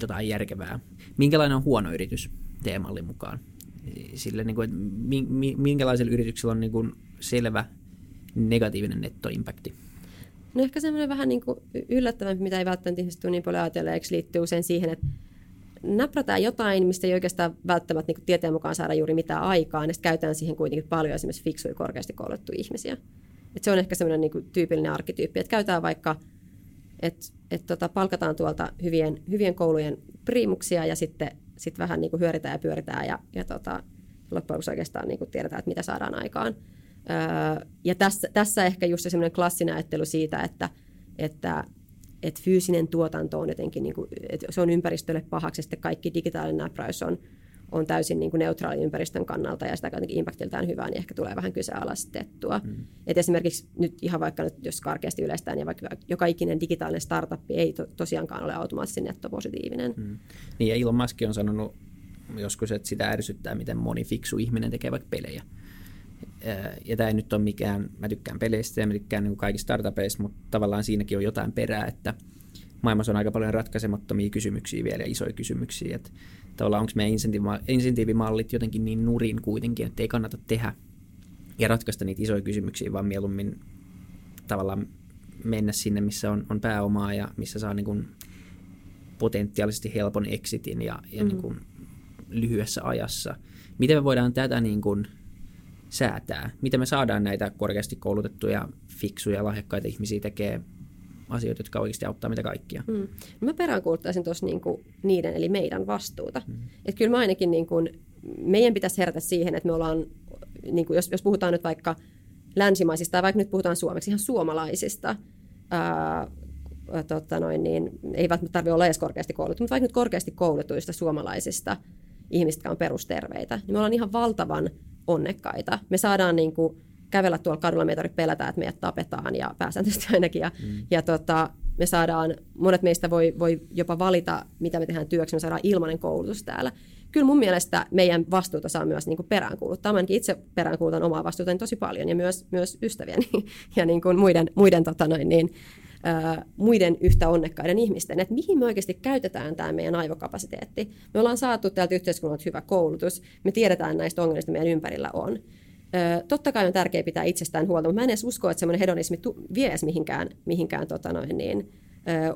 jotain järkevää. Minkälainen on huono yritys teemallin mukaan? Sille, niin kuin, että minkälaisella yrityksellä on niin kuin selvä negatiivinen nettoimpakti? No ehkä semmoinen vähän niin kuin yllättävämpi, mitä ei välttämättä ihmiset tule niin paljon ajatelleeksi, liittyy usein siihen, että naprataan jotain, mistä ei oikeastaan välttämättä niin tieteen mukaan saada juuri mitään aikaa, ja sitten käytetään siihen kuitenkin paljon esimerkiksi fiksuja korkeasti koulutettuja ihmisiä. Et se on ehkä semmoinen niin tyypillinen arkityyppi, että käytetään vaikka, että et tota, palkataan tuolta hyvien, hyvien koulujen priimuksia ja sitten sit vähän niin kuin hyöritään ja pyöritään ja, ja tota, loppujen lopuksi oikeastaan niin kuin tiedetään, että mitä saadaan aikaan. Ja tässä, tässä ehkä just semmoinen klassinen ajattelu siitä, että, että että fyysinen tuotanto on jotenkin, niin kuin, että se on ympäristölle pahaksi, että kaikki digitaalinen näpräys on, on täysin niin kuin neutraali ympäristön kannalta ja sitä jotenkin impaktiltaan hyvää, niin ehkä tulee vähän kyseenalaistettua. Mm. Et esimerkiksi nyt ihan vaikka nyt, jos karkeasti yleistään, niin vaikka joka ikinen digitaalinen startup ei to, tosiaankaan ole automaattisesti nettopositiivinen. Mm. Niin ja Elon Musk on sanonut joskus, että sitä ärsyttää, miten moni fiksu ihminen tekee vaikka pelejä. Ja tämä ei nyt ole mikään, mä tykkään peleistä ja mä tykkään niin kaikista startupeista, mutta tavallaan siinäkin on jotain perää, että maailmassa on aika paljon ratkaisemattomia kysymyksiä vielä ja isoja kysymyksiä. Että tavallaan onko meidän insentiivimallit jotenkin niin nurin kuitenkin, että ei kannata tehdä ja ratkaista niitä isoja kysymyksiä, vaan mieluummin tavallaan mennä sinne, missä on, on pääomaa ja missä saa niin kuin potentiaalisesti helpon exitin ja, ja mm. niin kuin lyhyessä ajassa. Miten me voidaan tätä niin kuin säätää? Miten me saadaan näitä korkeasti koulutettuja, fiksuja, lahjakkaita ihmisiä tekemään asioita, jotka oikeasti auttaa mitä kaikkia. Mm. No mä peräänkuuluttaisin tuossa niinku niiden, eli meidän vastuuta. Mm. Että kyllä mä ainakin, niinku, meidän pitäisi herätä siihen, että me ollaan, niinku, jos, jos puhutaan nyt vaikka länsimaisista, tai vaikka nyt puhutaan suomeksi, ihan suomalaisista, ää, tota noin, niin, ei välttämättä tarvitse olla edes korkeasti koulutettu, mutta vaikka nyt korkeasti koulutuista suomalaisista ihmistä, jotka on perusterveitä, niin me ollaan ihan valtavan onnekkaita. Me saadaan niin kuin, kävellä tuolla kadulla, meitä ei pelätä, että meidät tapetaan ja pääsääntöisesti ainakin. Ja, mm. ja tota, me saadaan, monet meistä voi, voi jopa valita, mitä me tehdään työksi, me saadaan ilmainen koulutus täällä. Kyllä mun mielestä meidän vastuuta saa myös niin kuin peräänkuuluttaa. Mä itse peräänkuulutan omaa vastuutani tosi paljon ja myös, myös ystäviäni (laughs) ja niin kuin muiden, muiden tota noin, niin, muiden yhtä onnekkaiden ihmisten, että mihin me oikeasti käytetään tämä meidän aivokapasiteetti. Me ollaan saatu täältä yhteiskunnalta hyvä koulutus, me tiedetään näistä ongelmista meidän ympärillä on. totta kai on tärkeää pitää itsestään huolta, mutta mä en edes usko, että semmoinen hedonismi vie edes mihinkään, mihinkään tota noin, niin,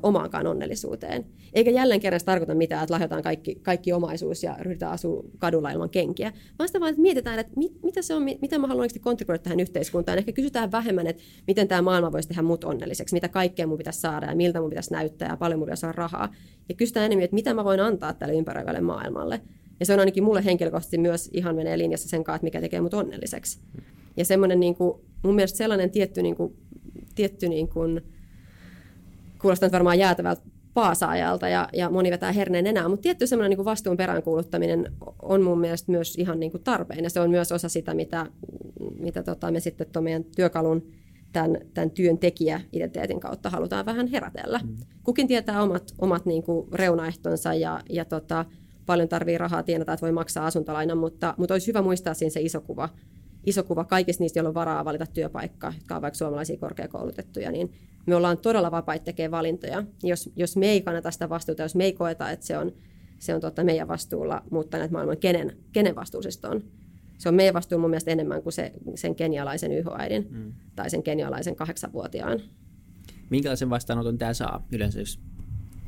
omaankaan onnellisuuteen. Eikä jälleen kerran tarkoita mitään, että lahjotaan kaikki, kaikki omaisuus ja ryhdytään asua kadulla ilman kenkiä, vaan sitä vaan, että mietitään, että mit, mitä se on, mitä mä haluan kontribuoida tähän yhteiskuntaan. Ehkä kysytään vähemmän, että miten tämä maailma voisi tehdä mut onnelliseksi, mitä kaikkea mun pitäisi saada ja miltä mun pitäisi näyttää ja paljon mun pitäisi saada rahaa. Ja kysytään enemmän, että mitä mä voin antaa tälle ympäröivälle maailmalle. Ja se on ainakin mulle henkilökohtaisesti myös ihan menee linjassa sen kanssa, että mikä tekee mut onnelliseksi. Ja semmoinen niin kuin, mun mielestä sellainen tietty, niin kuin, tietty niin kuin, kuulostaa nyt varmaan jäätävältä paasaajalta ja, ja moni vetää herneen enää, mutta tietty semmoinen niin vastuun peräänkuuluttaminen on mun mielestä myös ihan niin kuin tarpeen ja se on myös osa sitä, mitä, mitä tota, me sitten tuon meidän työkalun tämän, tämän työntekijä-identiteetin kautta halutaan vähän herätellä. Mm. Kukin tietää omat, omat niin kuin reunaehtonsa ja, ja tota, paljon tarvii rahaa tienata, että voi maksaa asuntolainan, mutta, mutta olisi hyvä muistaa siinä se iso kuva, iso kuva kaikista niistä, joilla on varaa valita työpaikka, jotka on vaikka suomalaisia korkeakoulutettuja, niin me ollaan todella vapaita tekemään valintoja. Jos, jos me ei kannata sitä vastuuta, jos me ei koeta, että se on, se on totta meidän vastuulla muuttaa näitä maailman, kenen, kenen vastuusista on. Se on meidän vastuulla mun mielestä enemmän kuin se, sen kenialaisen yhoäidin mm. tai sen kenialaisen kahdeksanvuotiaan. Minkälaisen vastaanoton tämä saa yleensä, jos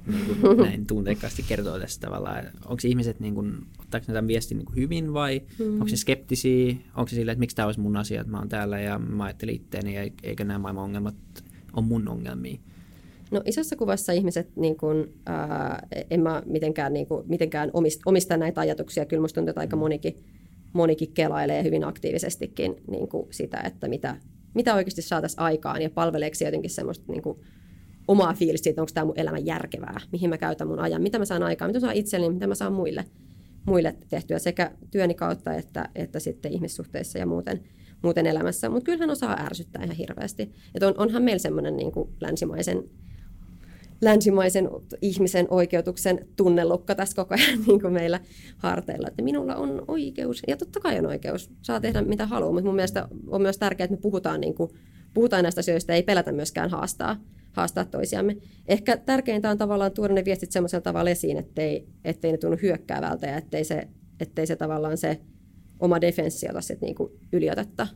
niin kuin (laughs) näin tunteikkaasti kertoo tästä tavallaan. Onko ihmiset, niin kuin, ottaako ne tämän viestin niin kuin hyvin vai mm. onko se skeptisiä? Onko se silleen, että miksi tämä olisi mun asia, että mä oon täällä ja mä ajattelin itteeni eikä nämä maailman ongelmat on mun ongelmia? No isossa kuvassa ihmiset, niin kuin, ää, en mä mitenkään, niin kuin, mitenkään omista, omista näitä ajatuksia. Kyllä musta tuntuu, että aika mm. monikin, monikin kelailee hyvin aktiivisestikin niin kuin sitä, että mitä, mitä oikeasti saataisiin aikaan ja palveleeko jotenkin semmoista niin kuin, omaa fiilistä siitä, onko tämä mun elämä järkevää, mihin mä käytän mun ajan, mitä mä saan aikaan, mitä mä saan itselleni, mitä mä saan muille, muille tehtyä sekä työni kautta että, että sitten ihmissuhteissa ja muuten, muuten elämässä. Mutta kyllähän osaa ärsyttää ihan hirveästi. Et on, onhan meillä semmoinen niin länsimaisen länsimaisen ihmisen oikeutuksen tunnelukka tässä koko ajan (laughs) niin kuin meillä harteilla, että minulla on oikeus, ja totta kai on oikeus, saa tehdä mitä haluaa, mutta mun mielestä on myös tärkeää, että me puhutaan, niin kuin, puhutaan näistä asioista, ei pelätä myöskään haastaa, haastaa toisiamme. Ehkä tärkeintä on tavallaan tuoda ne viestit semmoisella tavalla esiin, ettei, ettei ne tunnu hyökkäävältä ja ettei se, ettei se tavallaan se oma defenssi ota sit niinku yliotetta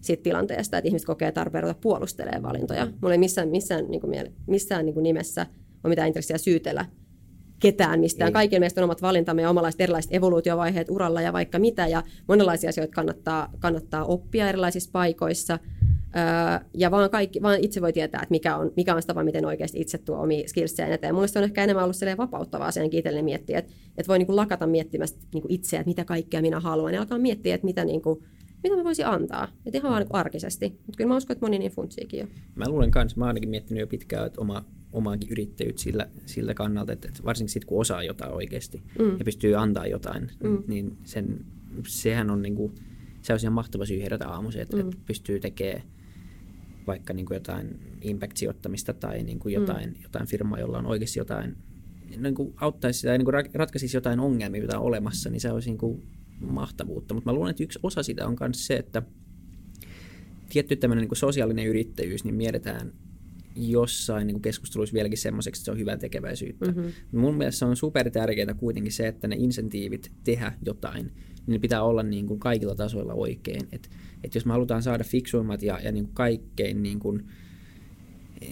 siitä tilanteesta, että ihmiset kokee tarpeen ruveta puolustelemaan valintoja. Mulla ei missään, missään, niin kuin, missään niin kuin nimessä ole mitään intressiä syytellä ketään mistään. Ei. Kaikilla meistä on omat valintamme ja omalaiset erilaiset evoluutiovaiheet uralla ja vaikka mitä. Ja monenlaisia asioita kannattaa, kannattaa oppia erilaisissa paikoissa – ja vaan, kaikki, vaan itse voi tietää, että mikä on, mikä on tapa, miten oikeasti itse tuo omia skillsejä eteen. Mun on ehkä enemmän ollut vapauttavaa sen itselleni miettiä, että, että voi niin lakata miettimästä niin itseä, että mitä kaikkea minä haluan, ja alkaa miettiä, että mitä, niin kuin, mitä mä voisin antaa. Että ihan vaan niin arkisesti. Mutta kyllä mä uskon, että moni niin funtsiikin jo. Mä luulen kanssa, mä ainakin miettinyt jo pitkään, että oma, omaakin yrittäjyyttä sillä, sillä kannalta, että, että varsinkin sitten kun osaa jotain oikeasti mm. ja pystyy antaa jotain, mm. niin sen, sehän on niin kuin, se on ihan mahtava syy herätä aamuisin, että, mm. että pystyy tekemään vaikka niin kuin jotain impact-sijoittamista tai niin kuin jotain, mm. jotain firmaa, jolla on oikeasti jotain, niin kuin auttaisi tai niin kuin ratkaisisi jotain ongelmia, mitä on olemassa, niin se olisi niin kuin mahtavuutta. Mutta mä luulen, että yksi osa sitä on myös se, että tietty tämmöinen niin sosiaalinen yrittäjyys, niin mietitään jossain niin keskusteluissa vieläkin semmoiseksi, että se on hyvää tekeväisyyttä. Mm-hmm. Mun mielestä on super tärkeää kuitenkin se, että ne insentiivit tehdä jotain, niin ne pitää olla niin kuin kaikilla tasoilla oikein. Et, et jos me halutaan saada fiksuimmat ja, ja niin kuin kaikkein niin kuin,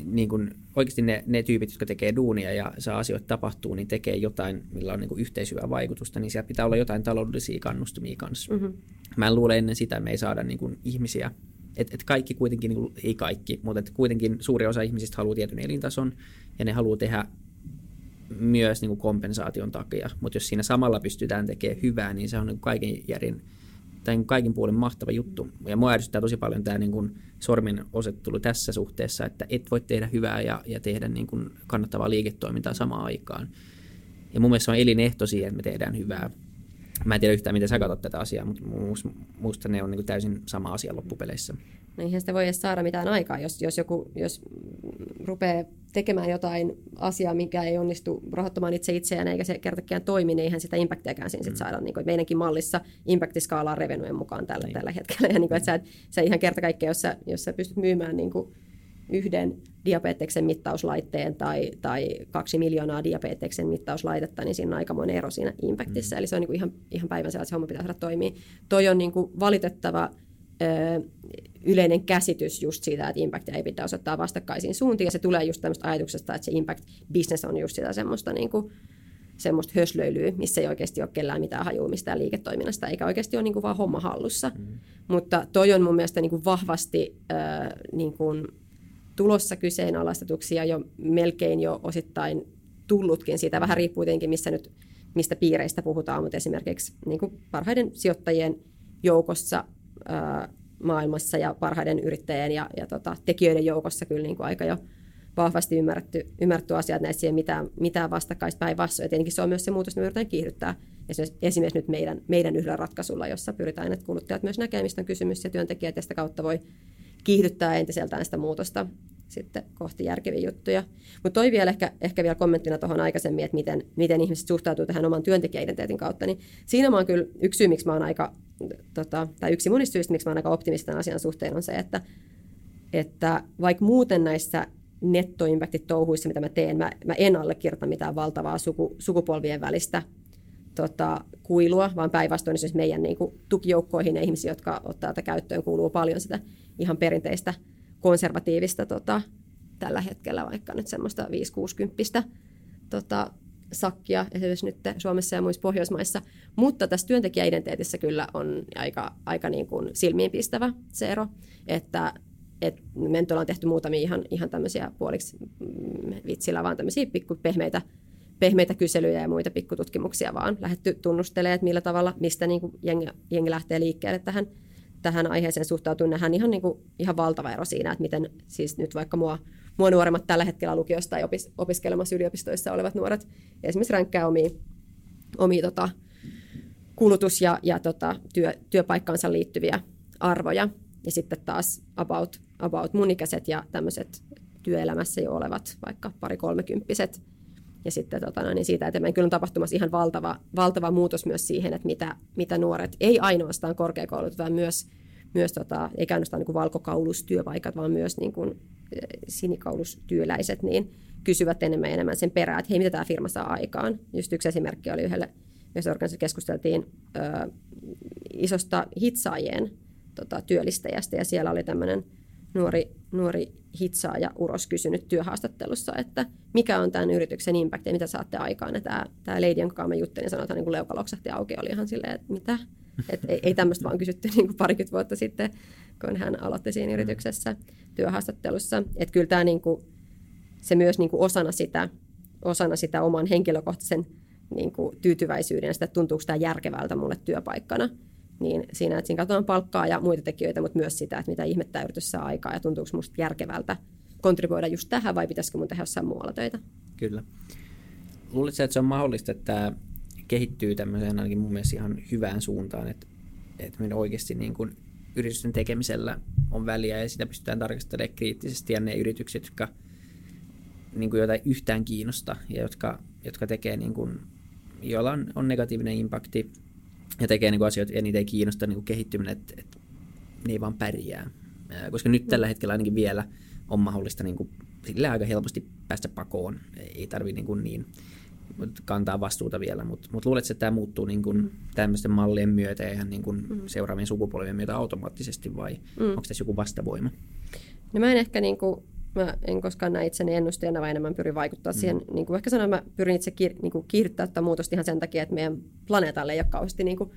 niin kuin oikeasti ne, ne tyypit, jotka tekee duunia ja saa asioita tapahtuu, niin tekee jotain, millä on niin kuin yhteishyvää vaikutusta, niin siellä pitää olla jotain taloudellisia kannustumia kanssa. Mm-hmm. Mä en luule ennen sitä, että me ei saada niin kuin ihmisiä että et kaikki kuitenkin, niin kuin, ei kaikki, mutta et kuitenkin suuri osa ihmisistä haluaa tietyn elintason ja ne haluaa tehdä myös niin kuin kompensaation takia. Mutta jos siinä samalla pystytään tekemään hyvää, niin se on niin kaiken järin niin kaikin puolin mahtava juttu. Ja mua ärsyttää tosi paljon tämä niin kuin sormin osettelu tässä suhteessa, että et voi tehdä hyvää ja, ja tehdä niin kuin kannattavaa liiketoimintaa samaan aikaan. Ja mun mielestä se on elinehto siihen, että me tehdään hyvää. Mä en tiedä yhtään, miten sä katsot tätä asiaa, mutta minusta ne on niin täysin sama asia loppupeleissä. No eihän sitä voi edes saada mitään aikaa, jos, jos joku jos rupeaa tekemään jotain asiaa, mikä ei onnistu rahoittamaan itse itseään eikä se kertakaan toimi, niin eihän sitä impactiakään siinä mm. saada. Niin kuin, meidänkin mallissa impactiskaalaa revenujen mukaan tällä, niin. tällä hetkellä. Ja niin kuin, että sä, sä ihan kerta kaikkea, jos sä, jos sä pystyt myymään niin kuin yhden diabeteksen mittauslaitteen tai, tai kaksi miljoonaa diabeteksen mittauslaitetta, niin siinä on aikamoinen ero siinä impactissa. Mm. Eli se on niin kuin ihan, ihan päivänselvä, että se homma pitää saada toimia. Toi on niin kuin valitettava yleinen käsitys just siitä, että impactia ei pitää osoittaa vastakkaisiin suuntiin. Ja se tulee just tämmöistä ajatuksesta, että se impact-business on just sitä semmoista niin kuin, semmoista höslöilyä, missä ei oikeasti ole kellään mitään hajua mistään liiketoiminnasta, eikä oikeasti ole niin kuin vaan homma hallussa. Mm. Mutta toi on mun mielestä niin kuin vahvasti äh, niin kuin tulossa kyseenalaistetuksi ja jo melkein jo osittain tullutkin siitä. Vähän riippuu tietenkin, missä nyt, mistä piireistä puhutaan, mutta esimerkiksi niin kuin parhaiden sijoittajien joukossa äh, maailmassa ja parhaiden yrittäjien ja, ja tota, tekijöiden joukossa kyllä niin kuin aika jo vahvasti ymmärretty, ymmärretty asia, että näissä ei ole mitään, mitään vastakkaista päinvastoin. Ja tietenkin se on myös se muutos, että me yritetään kiihdyttää esimerkiksi, nyt meidän, meidän yhdellä ratkaisulla, jossa pyritään, että kuluttajat myös näkee, mistä on kysymys, ja työntekijät ja sitä kautta voi kiihdyttää entiseltään sitä muutosta sitten kohti järkeviä juttuja. Mutta toi vielä ehkä, ehkä vielä kommenttina tuohon aikaisemmin, että miten, miten ihmiset suhtautuu tähän oman työntekijäidentiteetin kautta, niin siinä mä oon kyllä yksi syy, miksi mä oon aika, tota, tai yksi monista syistä, miksi mä oon aika optimistinen asian suhteen on se, että, että vaikka muuten näissä nettoimpaktit touhuissa, mitä mä teen. Mä, mä en allekirjoita mitään valtavaa suku, sukupolvien välistä tota, kuilua, vaan päinvastoin esimerkiksi meidän niin kuin, tukijoukkoihin ja ihmisiä, jotka ottaa tätä käyttöön, kuuluu paljon sitä ihan perinteistä konservatiivista tota, tällä hetkellä vaikka nyt semmoista 5-60 tota, sakkia esimerkiksi nyt Suomessa ja muissa Pohjoismaissa. Mutta tässä työntekijäidentiteetissä kyllä on aika, aika niin kuin silmiinpistävä se ero, että et me nyt ollaan tehty muutamia ihan, ihan tämmöisiä puoliksi mm, vitsillä, vaan tämmöisiä pikku pehmeitä, pehmeitä kyselyjä ja muita pikkututkimuksia vaan lähetty tunnustelemaan, että millä tavalla, mistä niin kuin jengi, jengi lähtee liikkeelle tähän, tähän aiheeseen suhtautuu. Nähdään ihan, niin kuin, ihan valtava ero siinä, että miten siis nyt vaikka mua, mua nuoremmat tällä hetkellä lukiosta tai opis, opiskelemassa yliopistoissa olevat nuoret esimerkiksi ränkkää omia, omia tota, kulutus- ja, ja tota, työ, työpaikkaansa liittyviä arvoja. Ja sitten taas about about mun ikäiset ja tämmöiset työelämässä jo olevat vaikka pari kolmekymppiset. Ja sitten tota, no, niin siitä eteenpäin kyllä on tapahtumassa ihan valtava, valtava muutos myös siihen, että mitä, mitä nuoret, ei ainoastaan korkeakoulut, vaan myös, myös tota, eikä ainoastaan niin valkokaulustyöpaikat, vaan myös niin kuin, eh, sinikaulustyöläiset, niin kysyvät enemmän ja enemmän sen perään, että hei, mitä tämä firma saa aikaan. Just yksi esimerkki oli yhdelle, jos organisaatiossa keskusteltiin ö, isosta hitsaajien tota, työllistäjästä, ja siellä oli tämmöinen nuori, nuori hitsaaja Uros kysynyt työhaastattelussa, että mikä on tämän yrityksen impact ja mitä saatte aikaan. Ja tämä, tämä lady, jonka kanssa mä juttelin, sanoi, että niin leuka loksahti auki, oli ihan silleen, että mitä? Et ei, ei tämmöistä vaan kysytty niin kuin parikymmentä vuotta sitten, kun hän aloitti siinä yrityksessä työhaastattelussa. Että kyllä tämä niin kuin, se myös niin kuin osana, sitä, osana sitä oman henkilökohtaisen niin kuin tyytyväisyyden, sitä tuntuuko tämä järkevältä mulle työpaikkana, niin siinä, että siinä katsotaan palkkaa ja muita tekijöitä, mutta myös sitä, että mitä ihmettä yritys saa aikaa ja tuntuuko musta järkevältä kontribuoida just tähän vai pitäisikö mun tehdä jossain muualla töitä. Kyllä. Luuletko, että se on mahdollista, että tämä kehittyy tämmöiseen ainakin mun mielestä ihan hyvään suuntaan, että, että meidän oikeasti niin kuin yritysten tekemisellä on väliä ja sitä pystytään tarkastelemaan kriittisesti ja ne yritykset, jotka niin kuin jotain yhtään kiinnosta ja jotka, jotka tekee niin kuin, joilla on, on negatiivinen impakti ja tekee niin kuin asioita ja niitä ei kiinnosta niin kuin kehittyminen, että, että ne ei vaan pärjää. Koska nyt tällä hetkellä ainakin vielä on mahdollista niin kuin, sille aika helposti päästä pakoon. Ei tarvitse niin, niin kantaa vastuuta vielä, mutta mut luuletko, että tämä muuttuu niin kuin mm. tämmöisten mallien myötä ja ihan niin kuin mm. seuraavien sukupolvien myötä automaattisesti vai mm. onko tässä joku vastavoima? No mä en ehkä niin kuin mä en koskaan näe itseni ennustajana, vaan enemmän pyrin vaikuttaa mm. siihen. Niin kuin ehkä sanoin, mä pyrin itse kiir, niin kuin kiihdyttää tätä muutosta ihan sen takia, että meidän planeetalle ei ole kauheasti niin kuin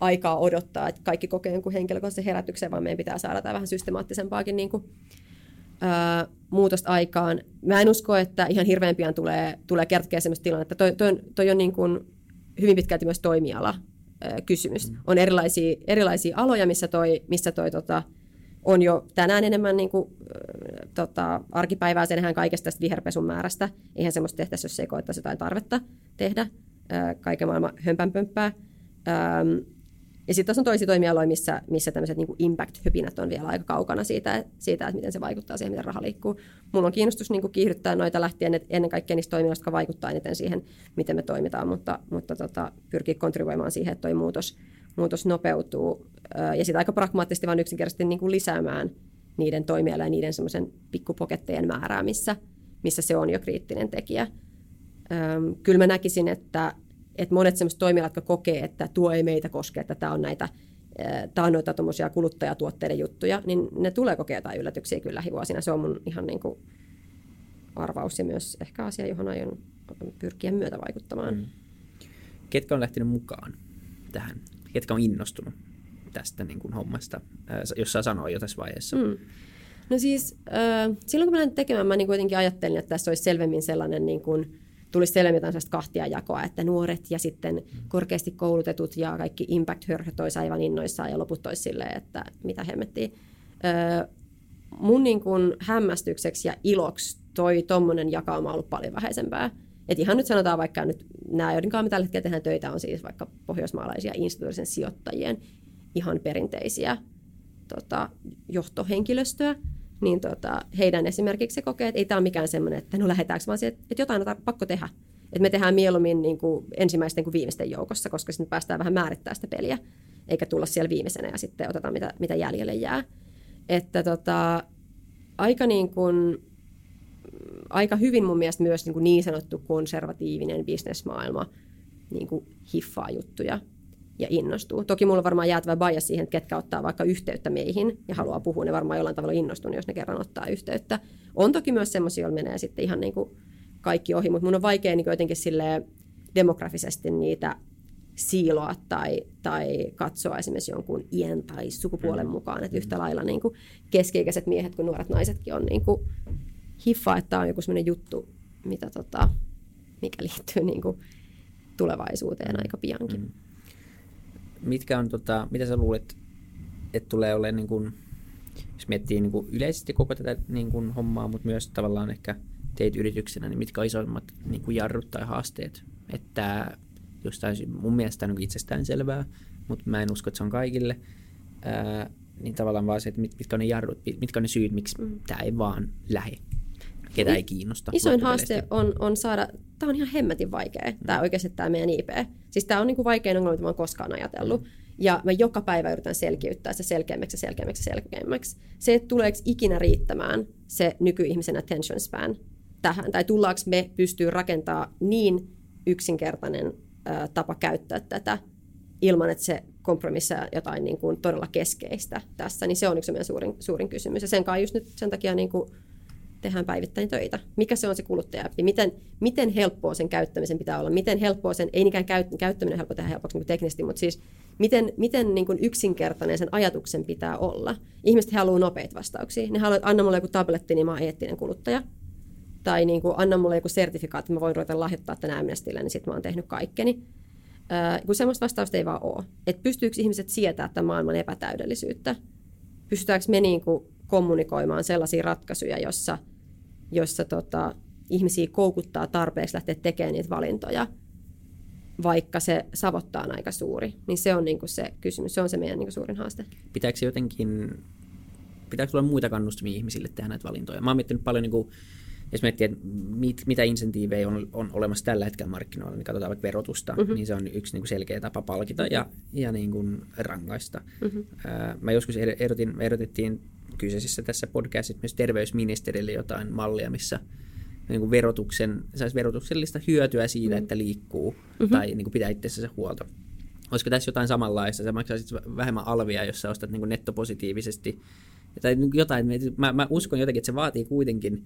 aikaa odottaa, että kaikki kokee jonkun henkilökohtaisen herätyksen, vaan meidän pitää saada tämä vähän systemaattisempaakin niin kuin, ää, muutosta aikaan. Mä en usko, että ihan hirveän pian tulee, tulee kertoa sellaista tilannetta. Toi, toi, on, toi on niin kuin hyvin pitkälti myös toimiala ää, kysymys. Mm. On erilaisia, erilaisia aloja, missä toi, missä toi tota, on jo tänään enemmän niin kuin, tota, arkipäivää. Se kaikesta tästä viherpesun määrästä. Eihän semmoista tehtäisi, jos ei koettaisi jotain tarvetta tehdä kaiken maailman hömpänpömppää. Ja sitten tässä on toisia toimialoja, missä, missä tämmöiset niin impact-hypinät on vielä aika kaukana siitä, siitä, että miten se vaikuttaa siihen, miten raha liikkuu. Mulla on kiinnostus niin kiihdyttää noita lähtien ennen kaikkea niistä toimialoista, jotka vaikuttaa eniten siihen, miten me toimitaan, mutta, mutta tota, pyrkii kontribuoimaan siihen, että tuo muutos, muutos nopeutuu ja sitä aika pragmaattisesti vaan yksinkertaisesti niin kuin lisäämään niiden toimiala ja niiden semmoisen pikkupokettejen määrää, missä, missä se on jo kriittinen tekijä. Öm, kyllä mä näkisin, että, että monet semmoiset toimialat, jotka kokee, että tuo ei meitä koske, että tämä on näitä tämä on noita kuluttajatuotteiden juttuja, niin ne tulee kokea jotain yllätyksiä kyllä lähivuosina. Se on mun ihan niin kuin arvaus ja myös ehkä asia, johon aion pyrkiä myötä vaikuttamaan. Mm. Ketkä on lähtenyt mukaan tähän? Ketkä on innostunut tästä niin kuin hommasta, jos saa sanoa jo tässä vaiheessa? Mm. No siis äh, silloin kun mä lähdin tekemään, mä niin kuitenkin ajattelin, että tässä olisi selvemmin sellainen niin kuin, tulisi selvemmin jotain kahtia jakoa, että nuoret ja sitten korkeasti koulutetut ja kaikki impact hörhöt olisi aivan innoissaan ja loput olisi silleen, että mitä hemmettiin. Öö, mun niin kuin hämmästykseksi ja iloksi toi tommonen jakauma on ollut paljon vähäisempää. Et ihan nyt sanotaan vaikka nyt nämä, joiden kanssa me tällä hetkellä tehdään töitä, on siis vaikka pohjoismaalaisia instituutioiden sijoittajien ihan perinteisiä tota, johtohenkilöstöä, niin tota, heidän esimerkiksi se kokee, että ei tämä ole mikään semmoinen, että no lähdetäänkö, vaan se, että, jotain on pakko tehdä. Että me tehdään mieluummin niin kuin ensimmäisten kuin viimeisten joukossa, koska sitten päästään vähän määrittämään sitä peliä, eikä tulla siellä viimeisenä ja sitten otetaan mitä, mitä jäljelle jää. Että tota, aika, niin kuin, aika hyvin mun mielestä myös niin, kuin niin sanottu konservatiivinen bisnesmaailma niin kuin hiffaa juttuja ja innostuu. Toki mulla on varmaan jäätävä bias siihen, että ketkä ottaa vaikka yhteyttä meihin ja haluaa puhua, ne varmaan jollain tavalla innostunut, jos ne kerran ottaa yhteyttä. On toki myös semmoisia, joilla menee sitten ihan niin kuin kaikki ohi, mutta mun on vaikea niin jotenkin demografisesti niitä siiloa tai, tai katsoa esimerkiksi jonkun iän tai sukupuolen mm. mukaan, että yhtä lailla niin kuin keski-ikäiset miehet kuin nuoret naisetkin on niin kuin hiffa, että tämä on joku sellainen juttu, mitä tota, mikä liittyy niin kuin tulevaisuuteen aika piankin. Mm mitkä on, tota, mitä sä luulet, että tulee olemaan, niin kuin, jos miettii niin kuin yleisesti koko tätä niin kuin hommaa, mutta myös tavallaan ehkä teit yrityksenä, niin mitkä on isoimmat niin kuin jarrut tai haasteet? Että jostain, mun mielestä on niin itsestään selvää, mutta mä en usko, että se on kaikille. Ää, niin tavallaan vaan se, että mitkä on ne jarrut, mitkä on ne syyt, miksi mm. tämä ei vaan lähde ketä ei kiinnosta. Isoin haaste on, on saada, tämä on ihan hemmetin vaikea, mm. tämä oikeasti tämä meidän IP. Siis tämä on niin kuin vaikein ongelma, mitä mä oon koskaan ajatellut. Mm. Ja mä joka päivä yritän selkiyttää se selkeämmäksi selkeämmäksi selkeämmäksi. Se, että tuleeko ikinä riittämään se nykyihmisen attention span tähän, tai tullaanko me pystyy rakentamaan niin yksinkertainen ä, tapa käyttää tätä ilman, että se kompromissaa jotain niin kuin todella keskeistä tässä, niin se on yksi meidän suurin, suurin kysymys. Ja sen kanssa just nyt sen takia niin kuin tehdään päivittäin töitä. Mikä se on se kuluttaja Miten, miten helppoa sen käyttämisen pitää olla? Miten helppoa sen, ei niinkään käyt, käyttäminen helppo tehdä helpoksi niin teknisesti, mutta siis miten, miten niin kuin yksinkertainen sen ajatuksen pitää olla? Ihmiset haluaa nopeita vastauksia. Ne haluaa, että anna mulle joku tabletti, niin mä oon eettinen kuluttaja. Tai niin kuin, anna mulle joku sertifikaatti, mä voin ruveta lahjoittaa tänä Amnestylle, niin sitten mä oon tehnyt kaikkeni. Äh, kun semmoista vastausta ei vaan ole. Että pystyykö ihmiset sietämään tämän maailman epätäydellisyyttä? Pystytäänkö me niin kuin kommunikoimaan sellaisia ratkaisuja, jossa, jossa tota, ihmisiä koukuttaa tarpeeksi lähteä tekemään niitä valintoja, vaikka se savottaa on aika suuri. Niin se on niin kuin se kysymys, se on se meidän niin kuin suurin haaste. Pitääkö jotenkin, pitääkö tulla muita kannustimia ihmisille tehdä näitä valintoja? Mä oon miettinyt paljon niin kuin jos miettii, että mit, mitä insentiivejä on, on olemassa tällä hetkellä markkinoilla, niin katsotaan vaikka verotusta, mm-hmm. niin se on yksi niin kuin selkeä tapa palkita ja, ja niin kuin rangaista. Mm-hmm. mä joskus erotin, erotettiin kyseisessä tässä podcastissa myös terveysministerille jotain mallia, missä niin kuin verotuksen, saisi verotuksellista hyötyä siitä, mm-hmm. että liikkuu mm-hmm. tai niin kuin pitää itsensä huolta. Olisiko tässä jotain samanlaista? Sä maksaisit vähemmän alvia, jos sä ostat niin kuin nettopositiivisesti. Tai niin jotain, mä, mä uskon jotenkin, että se vaatii kuitenkin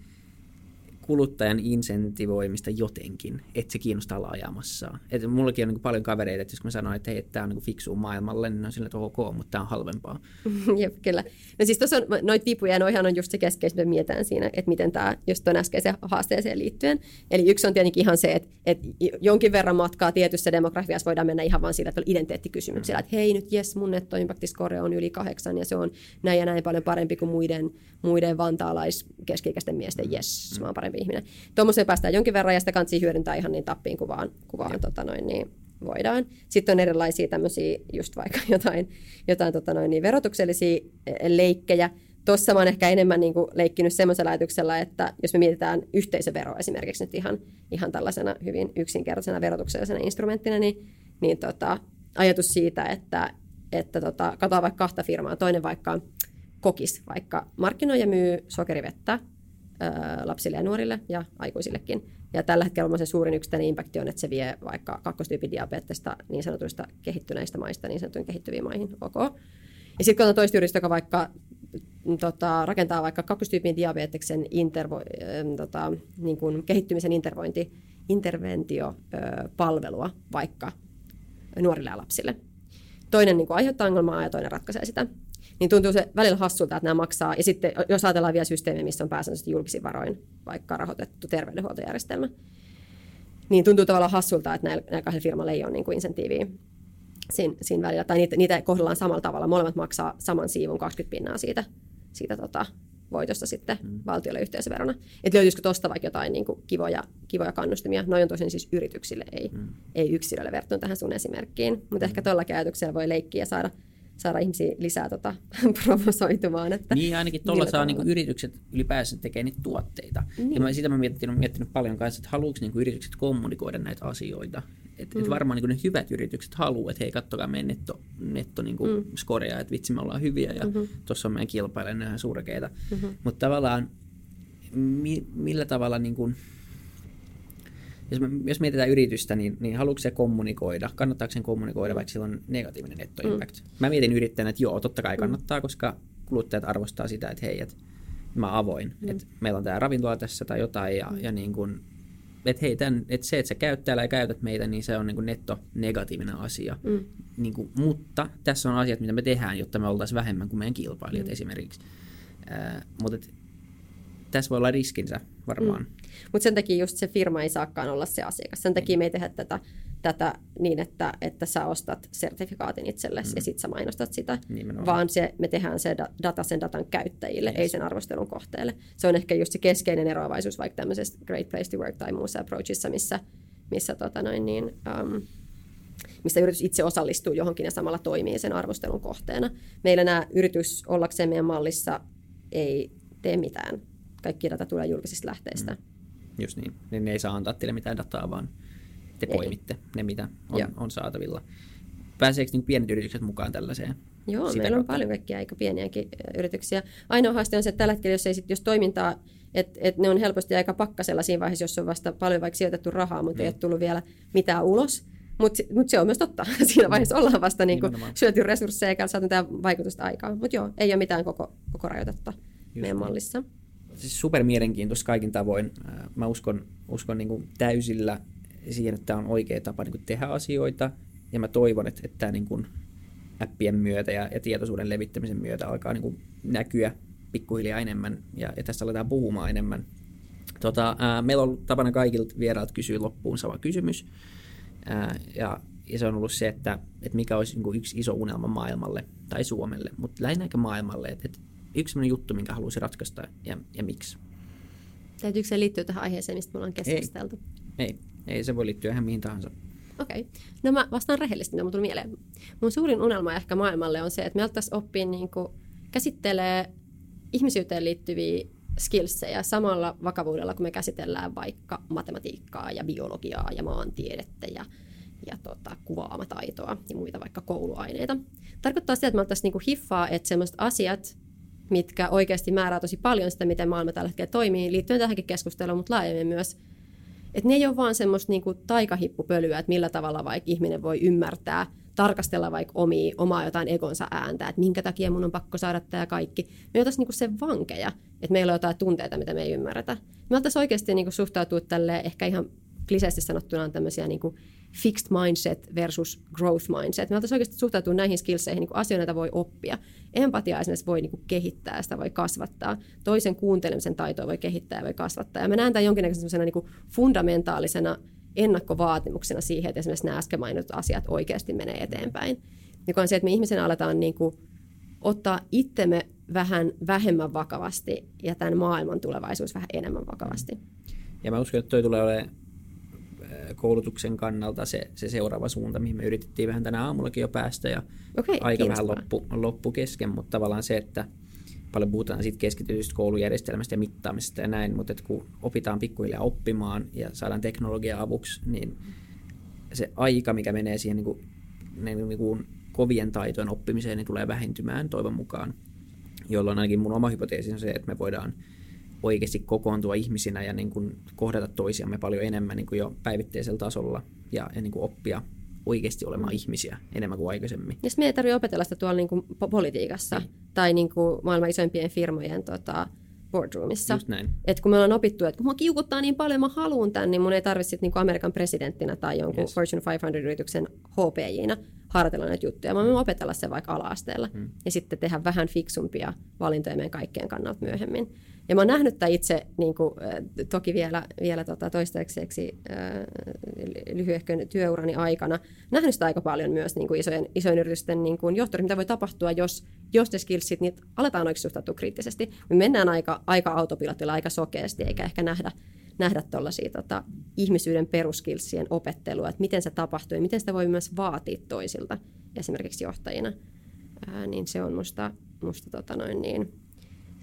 kuluttajan insentivoimista jotenkin, että se kiinnostaa olla ajamassa. Et mullakin on niin paljon kavereita, että jos mä sanon, että hei, tämä on niin fiksu maailmalle, niin on sillä, että ok, mutta tämä on halvempaa. (laughs) Jep, kyllä. No siis tuossa on noita vipuja, noihan on just se keskeistä, mitä mietitään siinä, että miten tämä just tuon äskeiseen haasteeseen liittyen. Eli yksi on tietenkin ihan se, että, että jonkin verran matkaa tietyssä demografiassa voidaan mennä ihan vain sillä, että identiteettikysymyksellä, mm. että hei nyt jes, mun nettoimpaktiscore on yli kahdeksan ja se on näin ja näin paljon parempi kuin muiden, muiden vantaalais keski miesten, jes, mm. mä oon parempi ihminen. Tuommoiseen päästään jonkin verran ja sitä kansi hyödyntää ihan niin tappiin kuin vaan, kuin vaan tota noin, niin voidaan. Sitten on erilaisia tämmöisiä, just vaikka (laughs) jotain, jotain tota noin, niin verotuksellisia e, leikkejä. Tuossa mä oon ehkä enemmän niin kuin leikkinyt semmoisella ajatuksella, että jos me mietitään yhteisöveroa esimerkiksi nyt ihan, ihan tällaisena hyvin yksinkertaisena verotuksellisena instrumenttina, niin, niin tota, ajatus siitä, että, että tota, katsotaan vaikka kahta firmaa, toinen vaikka kokis, vaikka markkinoi ja myy sokerivettä lapsille ja nuorille ja aikuisillekin. Ja tällä hetkellä se suurin yksittäinen impakti on, että se vie vaikka kakkostyypin diabetesta niin sanotuista kehittyneistä maista niin sanottuihin kehittyviin maihin. Ok. Ja sitten kun on toista yritystä, joka vaikka tota, rakentaa vaikka kakkostyypin diabeteksen intervo, äh, tota, niin kuin kehittymisen intervointi, interventiopalvelua vaikka nuorille ja lapsille. Toinen niin kuin aiheuttaa ongelmaa ja toinen ratkaisee sitä. Niin tuntuu se välillä hassulta, että nämä maksaa. Ja sitten jos ajatellaan vielä systeemiä, missä on pääsääntöisesti julkisin varoin vaikka rahoitettu terveydenhuoltojärjestelmä, niin tuntuu tavallaan hassulta, että näillä, näillä kahdella firmalla ei ole niin kuin insentiiviä siinä, siinä välillä. Tai niitä, niitä kohdellaan samalla tavalla. Molemmat maksaa saman siivun 20 pinnaa siitä, siitä tota, voitosta sitten mm. valtiolle yhteisöverona. Että löytyisikö tuosta vaikka jotain niin kuin kivoja, kivoja kannustimia. Noin on tosin siis yrityksille, ei, mm. ei yksilölle verrattuna tähän sun esimerkkiin. Mutta mm. ehkä tuolla ajatuksella voi leikkiä ja saada, saada ihmisiä lisää tota, (laughs) provosoitumaan. Että niin ainakin tuolla saa niin yritykset ylipäänsä tekee niitä tuotteita. Niin. Ja mä, sitä mä miettinyt, miettinyt paljon kanssa, että haluatko niin yritykset kommunikoida näitä asioita. Et, mm. et varmaan niin ne hyvät yritykset haluaa, että hei, kattokaa meidän netto, netto niin mm. skorea, että vitsi me ollaan hyviä ja mm-hmm. tuossa on meidän kilpailijan ihan surkeita. Mm-hmm. Mutta tavallaan mi, millä tavalla, niin kuin, jos, me, jos mietitään yritystä, niin, niin haluatko se kommunikoida, kannattaako sen kommunikoida, vaikka sillä on negatiivinen netto impact? Mm. Mä mietin yrittäjänä, että joo, totta kai mm. kannattaa, koska kuluttajat arvostaa sitä, että hei, että mä avoin, mm. että meillä on tämä ravintola tässä tai jotain ja, mm. ja niin kuin, että hei, tämän, että se, että sä käyt täällä ja käytät meitä, niin se on niin kuin netto negatiivinen asia. Mm. Niin kuin, mutta tässä on asiat, mitä me tehdään, jotta me oltaisiin vähemmän kuin meidän kilpailijat mm. esimerkiksi. Äh, mutta et, tässä voi olla riskinsä varmaan. Mm. Mutta sen takia just se firma ei saakaan olla se asiakas. Sen takia me ei tehdä tätä tätä niin, että, että sä ostat sertifikaatin itsellesi mm. ja sitten sä mainostat sitä, Nimenomaan. vaan se, me tehdään se data sen datan käyttäjille, yes. ei sen arvostelun kohteelle. Se on ehkä just se keskeinen eroavaisuus vaikka tämmöisessä Great Place to Work tai muussa approachissa, missä, missä, tota noin, niin, um, missä yritys itse osallistuu johonkin ja samalla toimii sen arvostelun kohteena. Meillä nämä yritys ollakseen meidän mallissa ei tee mitään. Kaikki data tulee julkisista lähteistä. Mm. Just niin. Ne, ne ei saa antaa teille mitään dataa, vaan te Ei. poimitte ne, mitä on, on saatavilla. Pääseekö niin pienet yritykset mukaan tällaiseen? Joo, Sitä meillä kautta? on paljon kaikkia aika pieniäkin yrityksiä. Ainoa haaste on se, että tällä hetkellä, jos, ei sit, jos toimintaa, että et ne on helposti aika pakkasella siinä vaiheessa, jos on vasta paljon vaikka sijoitettu rahaa, mutta mm. ei ole tullut vielä mitään ulos. Mutta mut se on myös totta. (laughs) Siinä vaiheessa ollaan vasta niinku syöty resursseja eikä saatu mitään vaikutusta aikaa. Mutta joo, ei ole mitään koko, koko rajoitetta Just meidän niin. Siis super mielenkiintoista kaikin tavoin. Mä uskon, uskon niin kuin täysillä siihen, että tämä on oikea tapa niin kuin tehdä asioita. Ja mä toivon, että, että tämä niin kuin appien myötä ja, ja tietoisuuden levittämisen myötä alkaa niin kuin näkyä pikkuhiljaa enemmän ja, ja tästä aletaan puhumaan enemmän. Tota, ää, meillä on ollut tapana kaikilta vierailta kysyä loppuun sama kysymys. Ää, ja, ja se on ollut se, että, että mikä olisi niin kuin yksi iso unelma maailmalle tai Suomelle, mutta lähinnä maailmalle. Että, että yksi sellainen juttu, minkä haluaisi ratkaista ja, ja miksi. Täytyykö se liittyä tähän aiheeseen, mistä me ollaan keskusteltu? Ei, ei. Ei se voi liittyä ihan mihin tahansa. Okei. Okay. No mä vastaan rehellisesti, mitä mun tuli mieleen. Mun suurin unelma ehkä maailmalle on se, että me alettaisiin oppia niin kuin, käsittelee ihmisyyteen liittyviä skillsejä samalla vakavuudella, kun me käsitellään vaikka matematiikkaa ja biologiaa ja maantiedettä ja, ja tota, kuvaamataitoa ja muita vaikka kouluaineita. Tarkoittaa sitä, että me alettaisiin niin hiffaa, että sellaiset asiat, mitkä oikeasti määrää tosi paljon sitä, miten maailma tällä hetkellä toimii, liittyen tähänkin keskusteluun, mutta laajemmin myös – että ne ei ole vaan semmoista niinku taikahippupölyä, että millä tavalla vaikka ihminen voi ymmärtää, tarkastella vaikka omia, omaa jotain egonsa ääntä, että minkä takia mun on pakko saada tämä kaikki. Me oltaisiin niinku sen vankeja, että meillä on jotain tunteita, mitä me ei ymmärretä. Me oltaisiin oikeasti niinku suhtautua tälle ehkä ihan kliseisesti sanottuna tämmöisiä niin kuin fixed mindset versus growth mindset. Me oltaisiin oikeasti suhtautua näihin skillseihin niin kuin asioita, joita voi oppia. Empatia esimerkiksi voi niin kuin kehittää, sitä voi kasvattaa. Toisen kuuntelemisen taitoa voi kehittää ja voi kasvattaa. Ja mä näen tämän jonkinnäköisenä niin kuin fundamentaalisena ennakkovaatimuksena siihen, että esimerkiksi nämä äsken mainitut asiat oikeasti menee eteenpäin. Joka on se, että me ihmisen aletaan niin kuin ottaa itsemme vähän vähemmän vakavasti ja tämän maailman tulevaisuus vähän enemmän vakavasti. Ja mä uskon, että toi tulee olemaan koulutuksen kannalta se, se seuraava suunta, mihin me yritettiin vähän tänä aamullakin jo päästä ja okay, aika vähän loppu, loppu kesken, mutta tavallaan se, että paljon puhutaan siitä keskitytystä koulujärjestelmästä ja mittaamisesta ja näin, mutta että kun opitaan pikkuhiljaa oppimaan ja saadaan teknologia avuksi, niin se aika, mikä menee siihen niin kuin, niin kuin kovien taitojen oppimiseen, niin tulee vähentymään toivon mukaan. jolloin ainakin mun oma hypoteesi on se, että me voidaan oikeasti kokoontua ihmisinä ja niin kuin kohdata toisiamme paljon enemmän niin kuin jo päivittäisellä tasolla ja, ja niin kuin oppia oikeasti olemaan ihmisiä enemmän kuin aikaisemmin. Ja meidän ei tarvitse opetella sitä tuolla niin kuin politiikassa mm. tai niin kuin maailman isoimpien firmojen tota, boardroomissa. Just näin. Et kun me ollaan opittu, että kun mua kiukuttaa niin paljon, mä haluan tämän, niin mun ei tarvitse niin Amerikan presidenttinä tai jonkun yes. Fortune 500-yrityksen HPJina harjoitella näitä juttuja. Mä voin opetella sen vaikka ala-asteella mm. ja sitten tehdä vähän fiksumpia valintoja meidän kaikkien kannalta myöhemmin. Ja mä oon nähnyt tämän itse niin kuin, toki vielä, vielä tota, toistaiseksi lyhyehkön työurani aikana, nähnyt sitä aika paljon myös niin kuin isojen, isojen yritysten niin kuin johtori, mitä voi tapahtua, jos, jos ne skillsit, niin aletaan oikeasti suhtautua kriittisesti. Me mennään aika, aika autopilotilla, aika sokeasti, eikä ehkä nähdä, nähdä tuollaisia tota, ihmisyyden peruskilsien opettelua, että miten se tapahtuu ja miten sitä voi myös vaatia toisilta, esimerkiksi johtajina. Ää, niin se on musta, musta tota noin niin,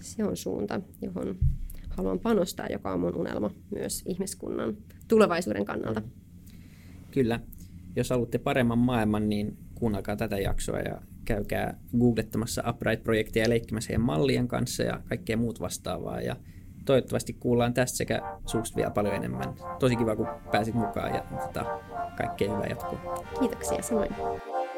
se on suunta, johon haluan panostaa, joka on mun unelma myös ihmiskunnan tulevaisuuden kannalta. Kyllä. Jos haluatte paremman maailman, niin kuunnelkaa tätä jaksoa ja käykää googlettamassa Upright-projektia ja leikkimässä heidän mallien kanssa ja kaikkea muut vastaavaa. Ja toivottavasti kuullaan tästä sekä suusta vielä paljon enemmän. Tosi kiva, kun pääsit mukaan ja tota, kaikkea hyvää jatkoa. Kiitoksia, samoin.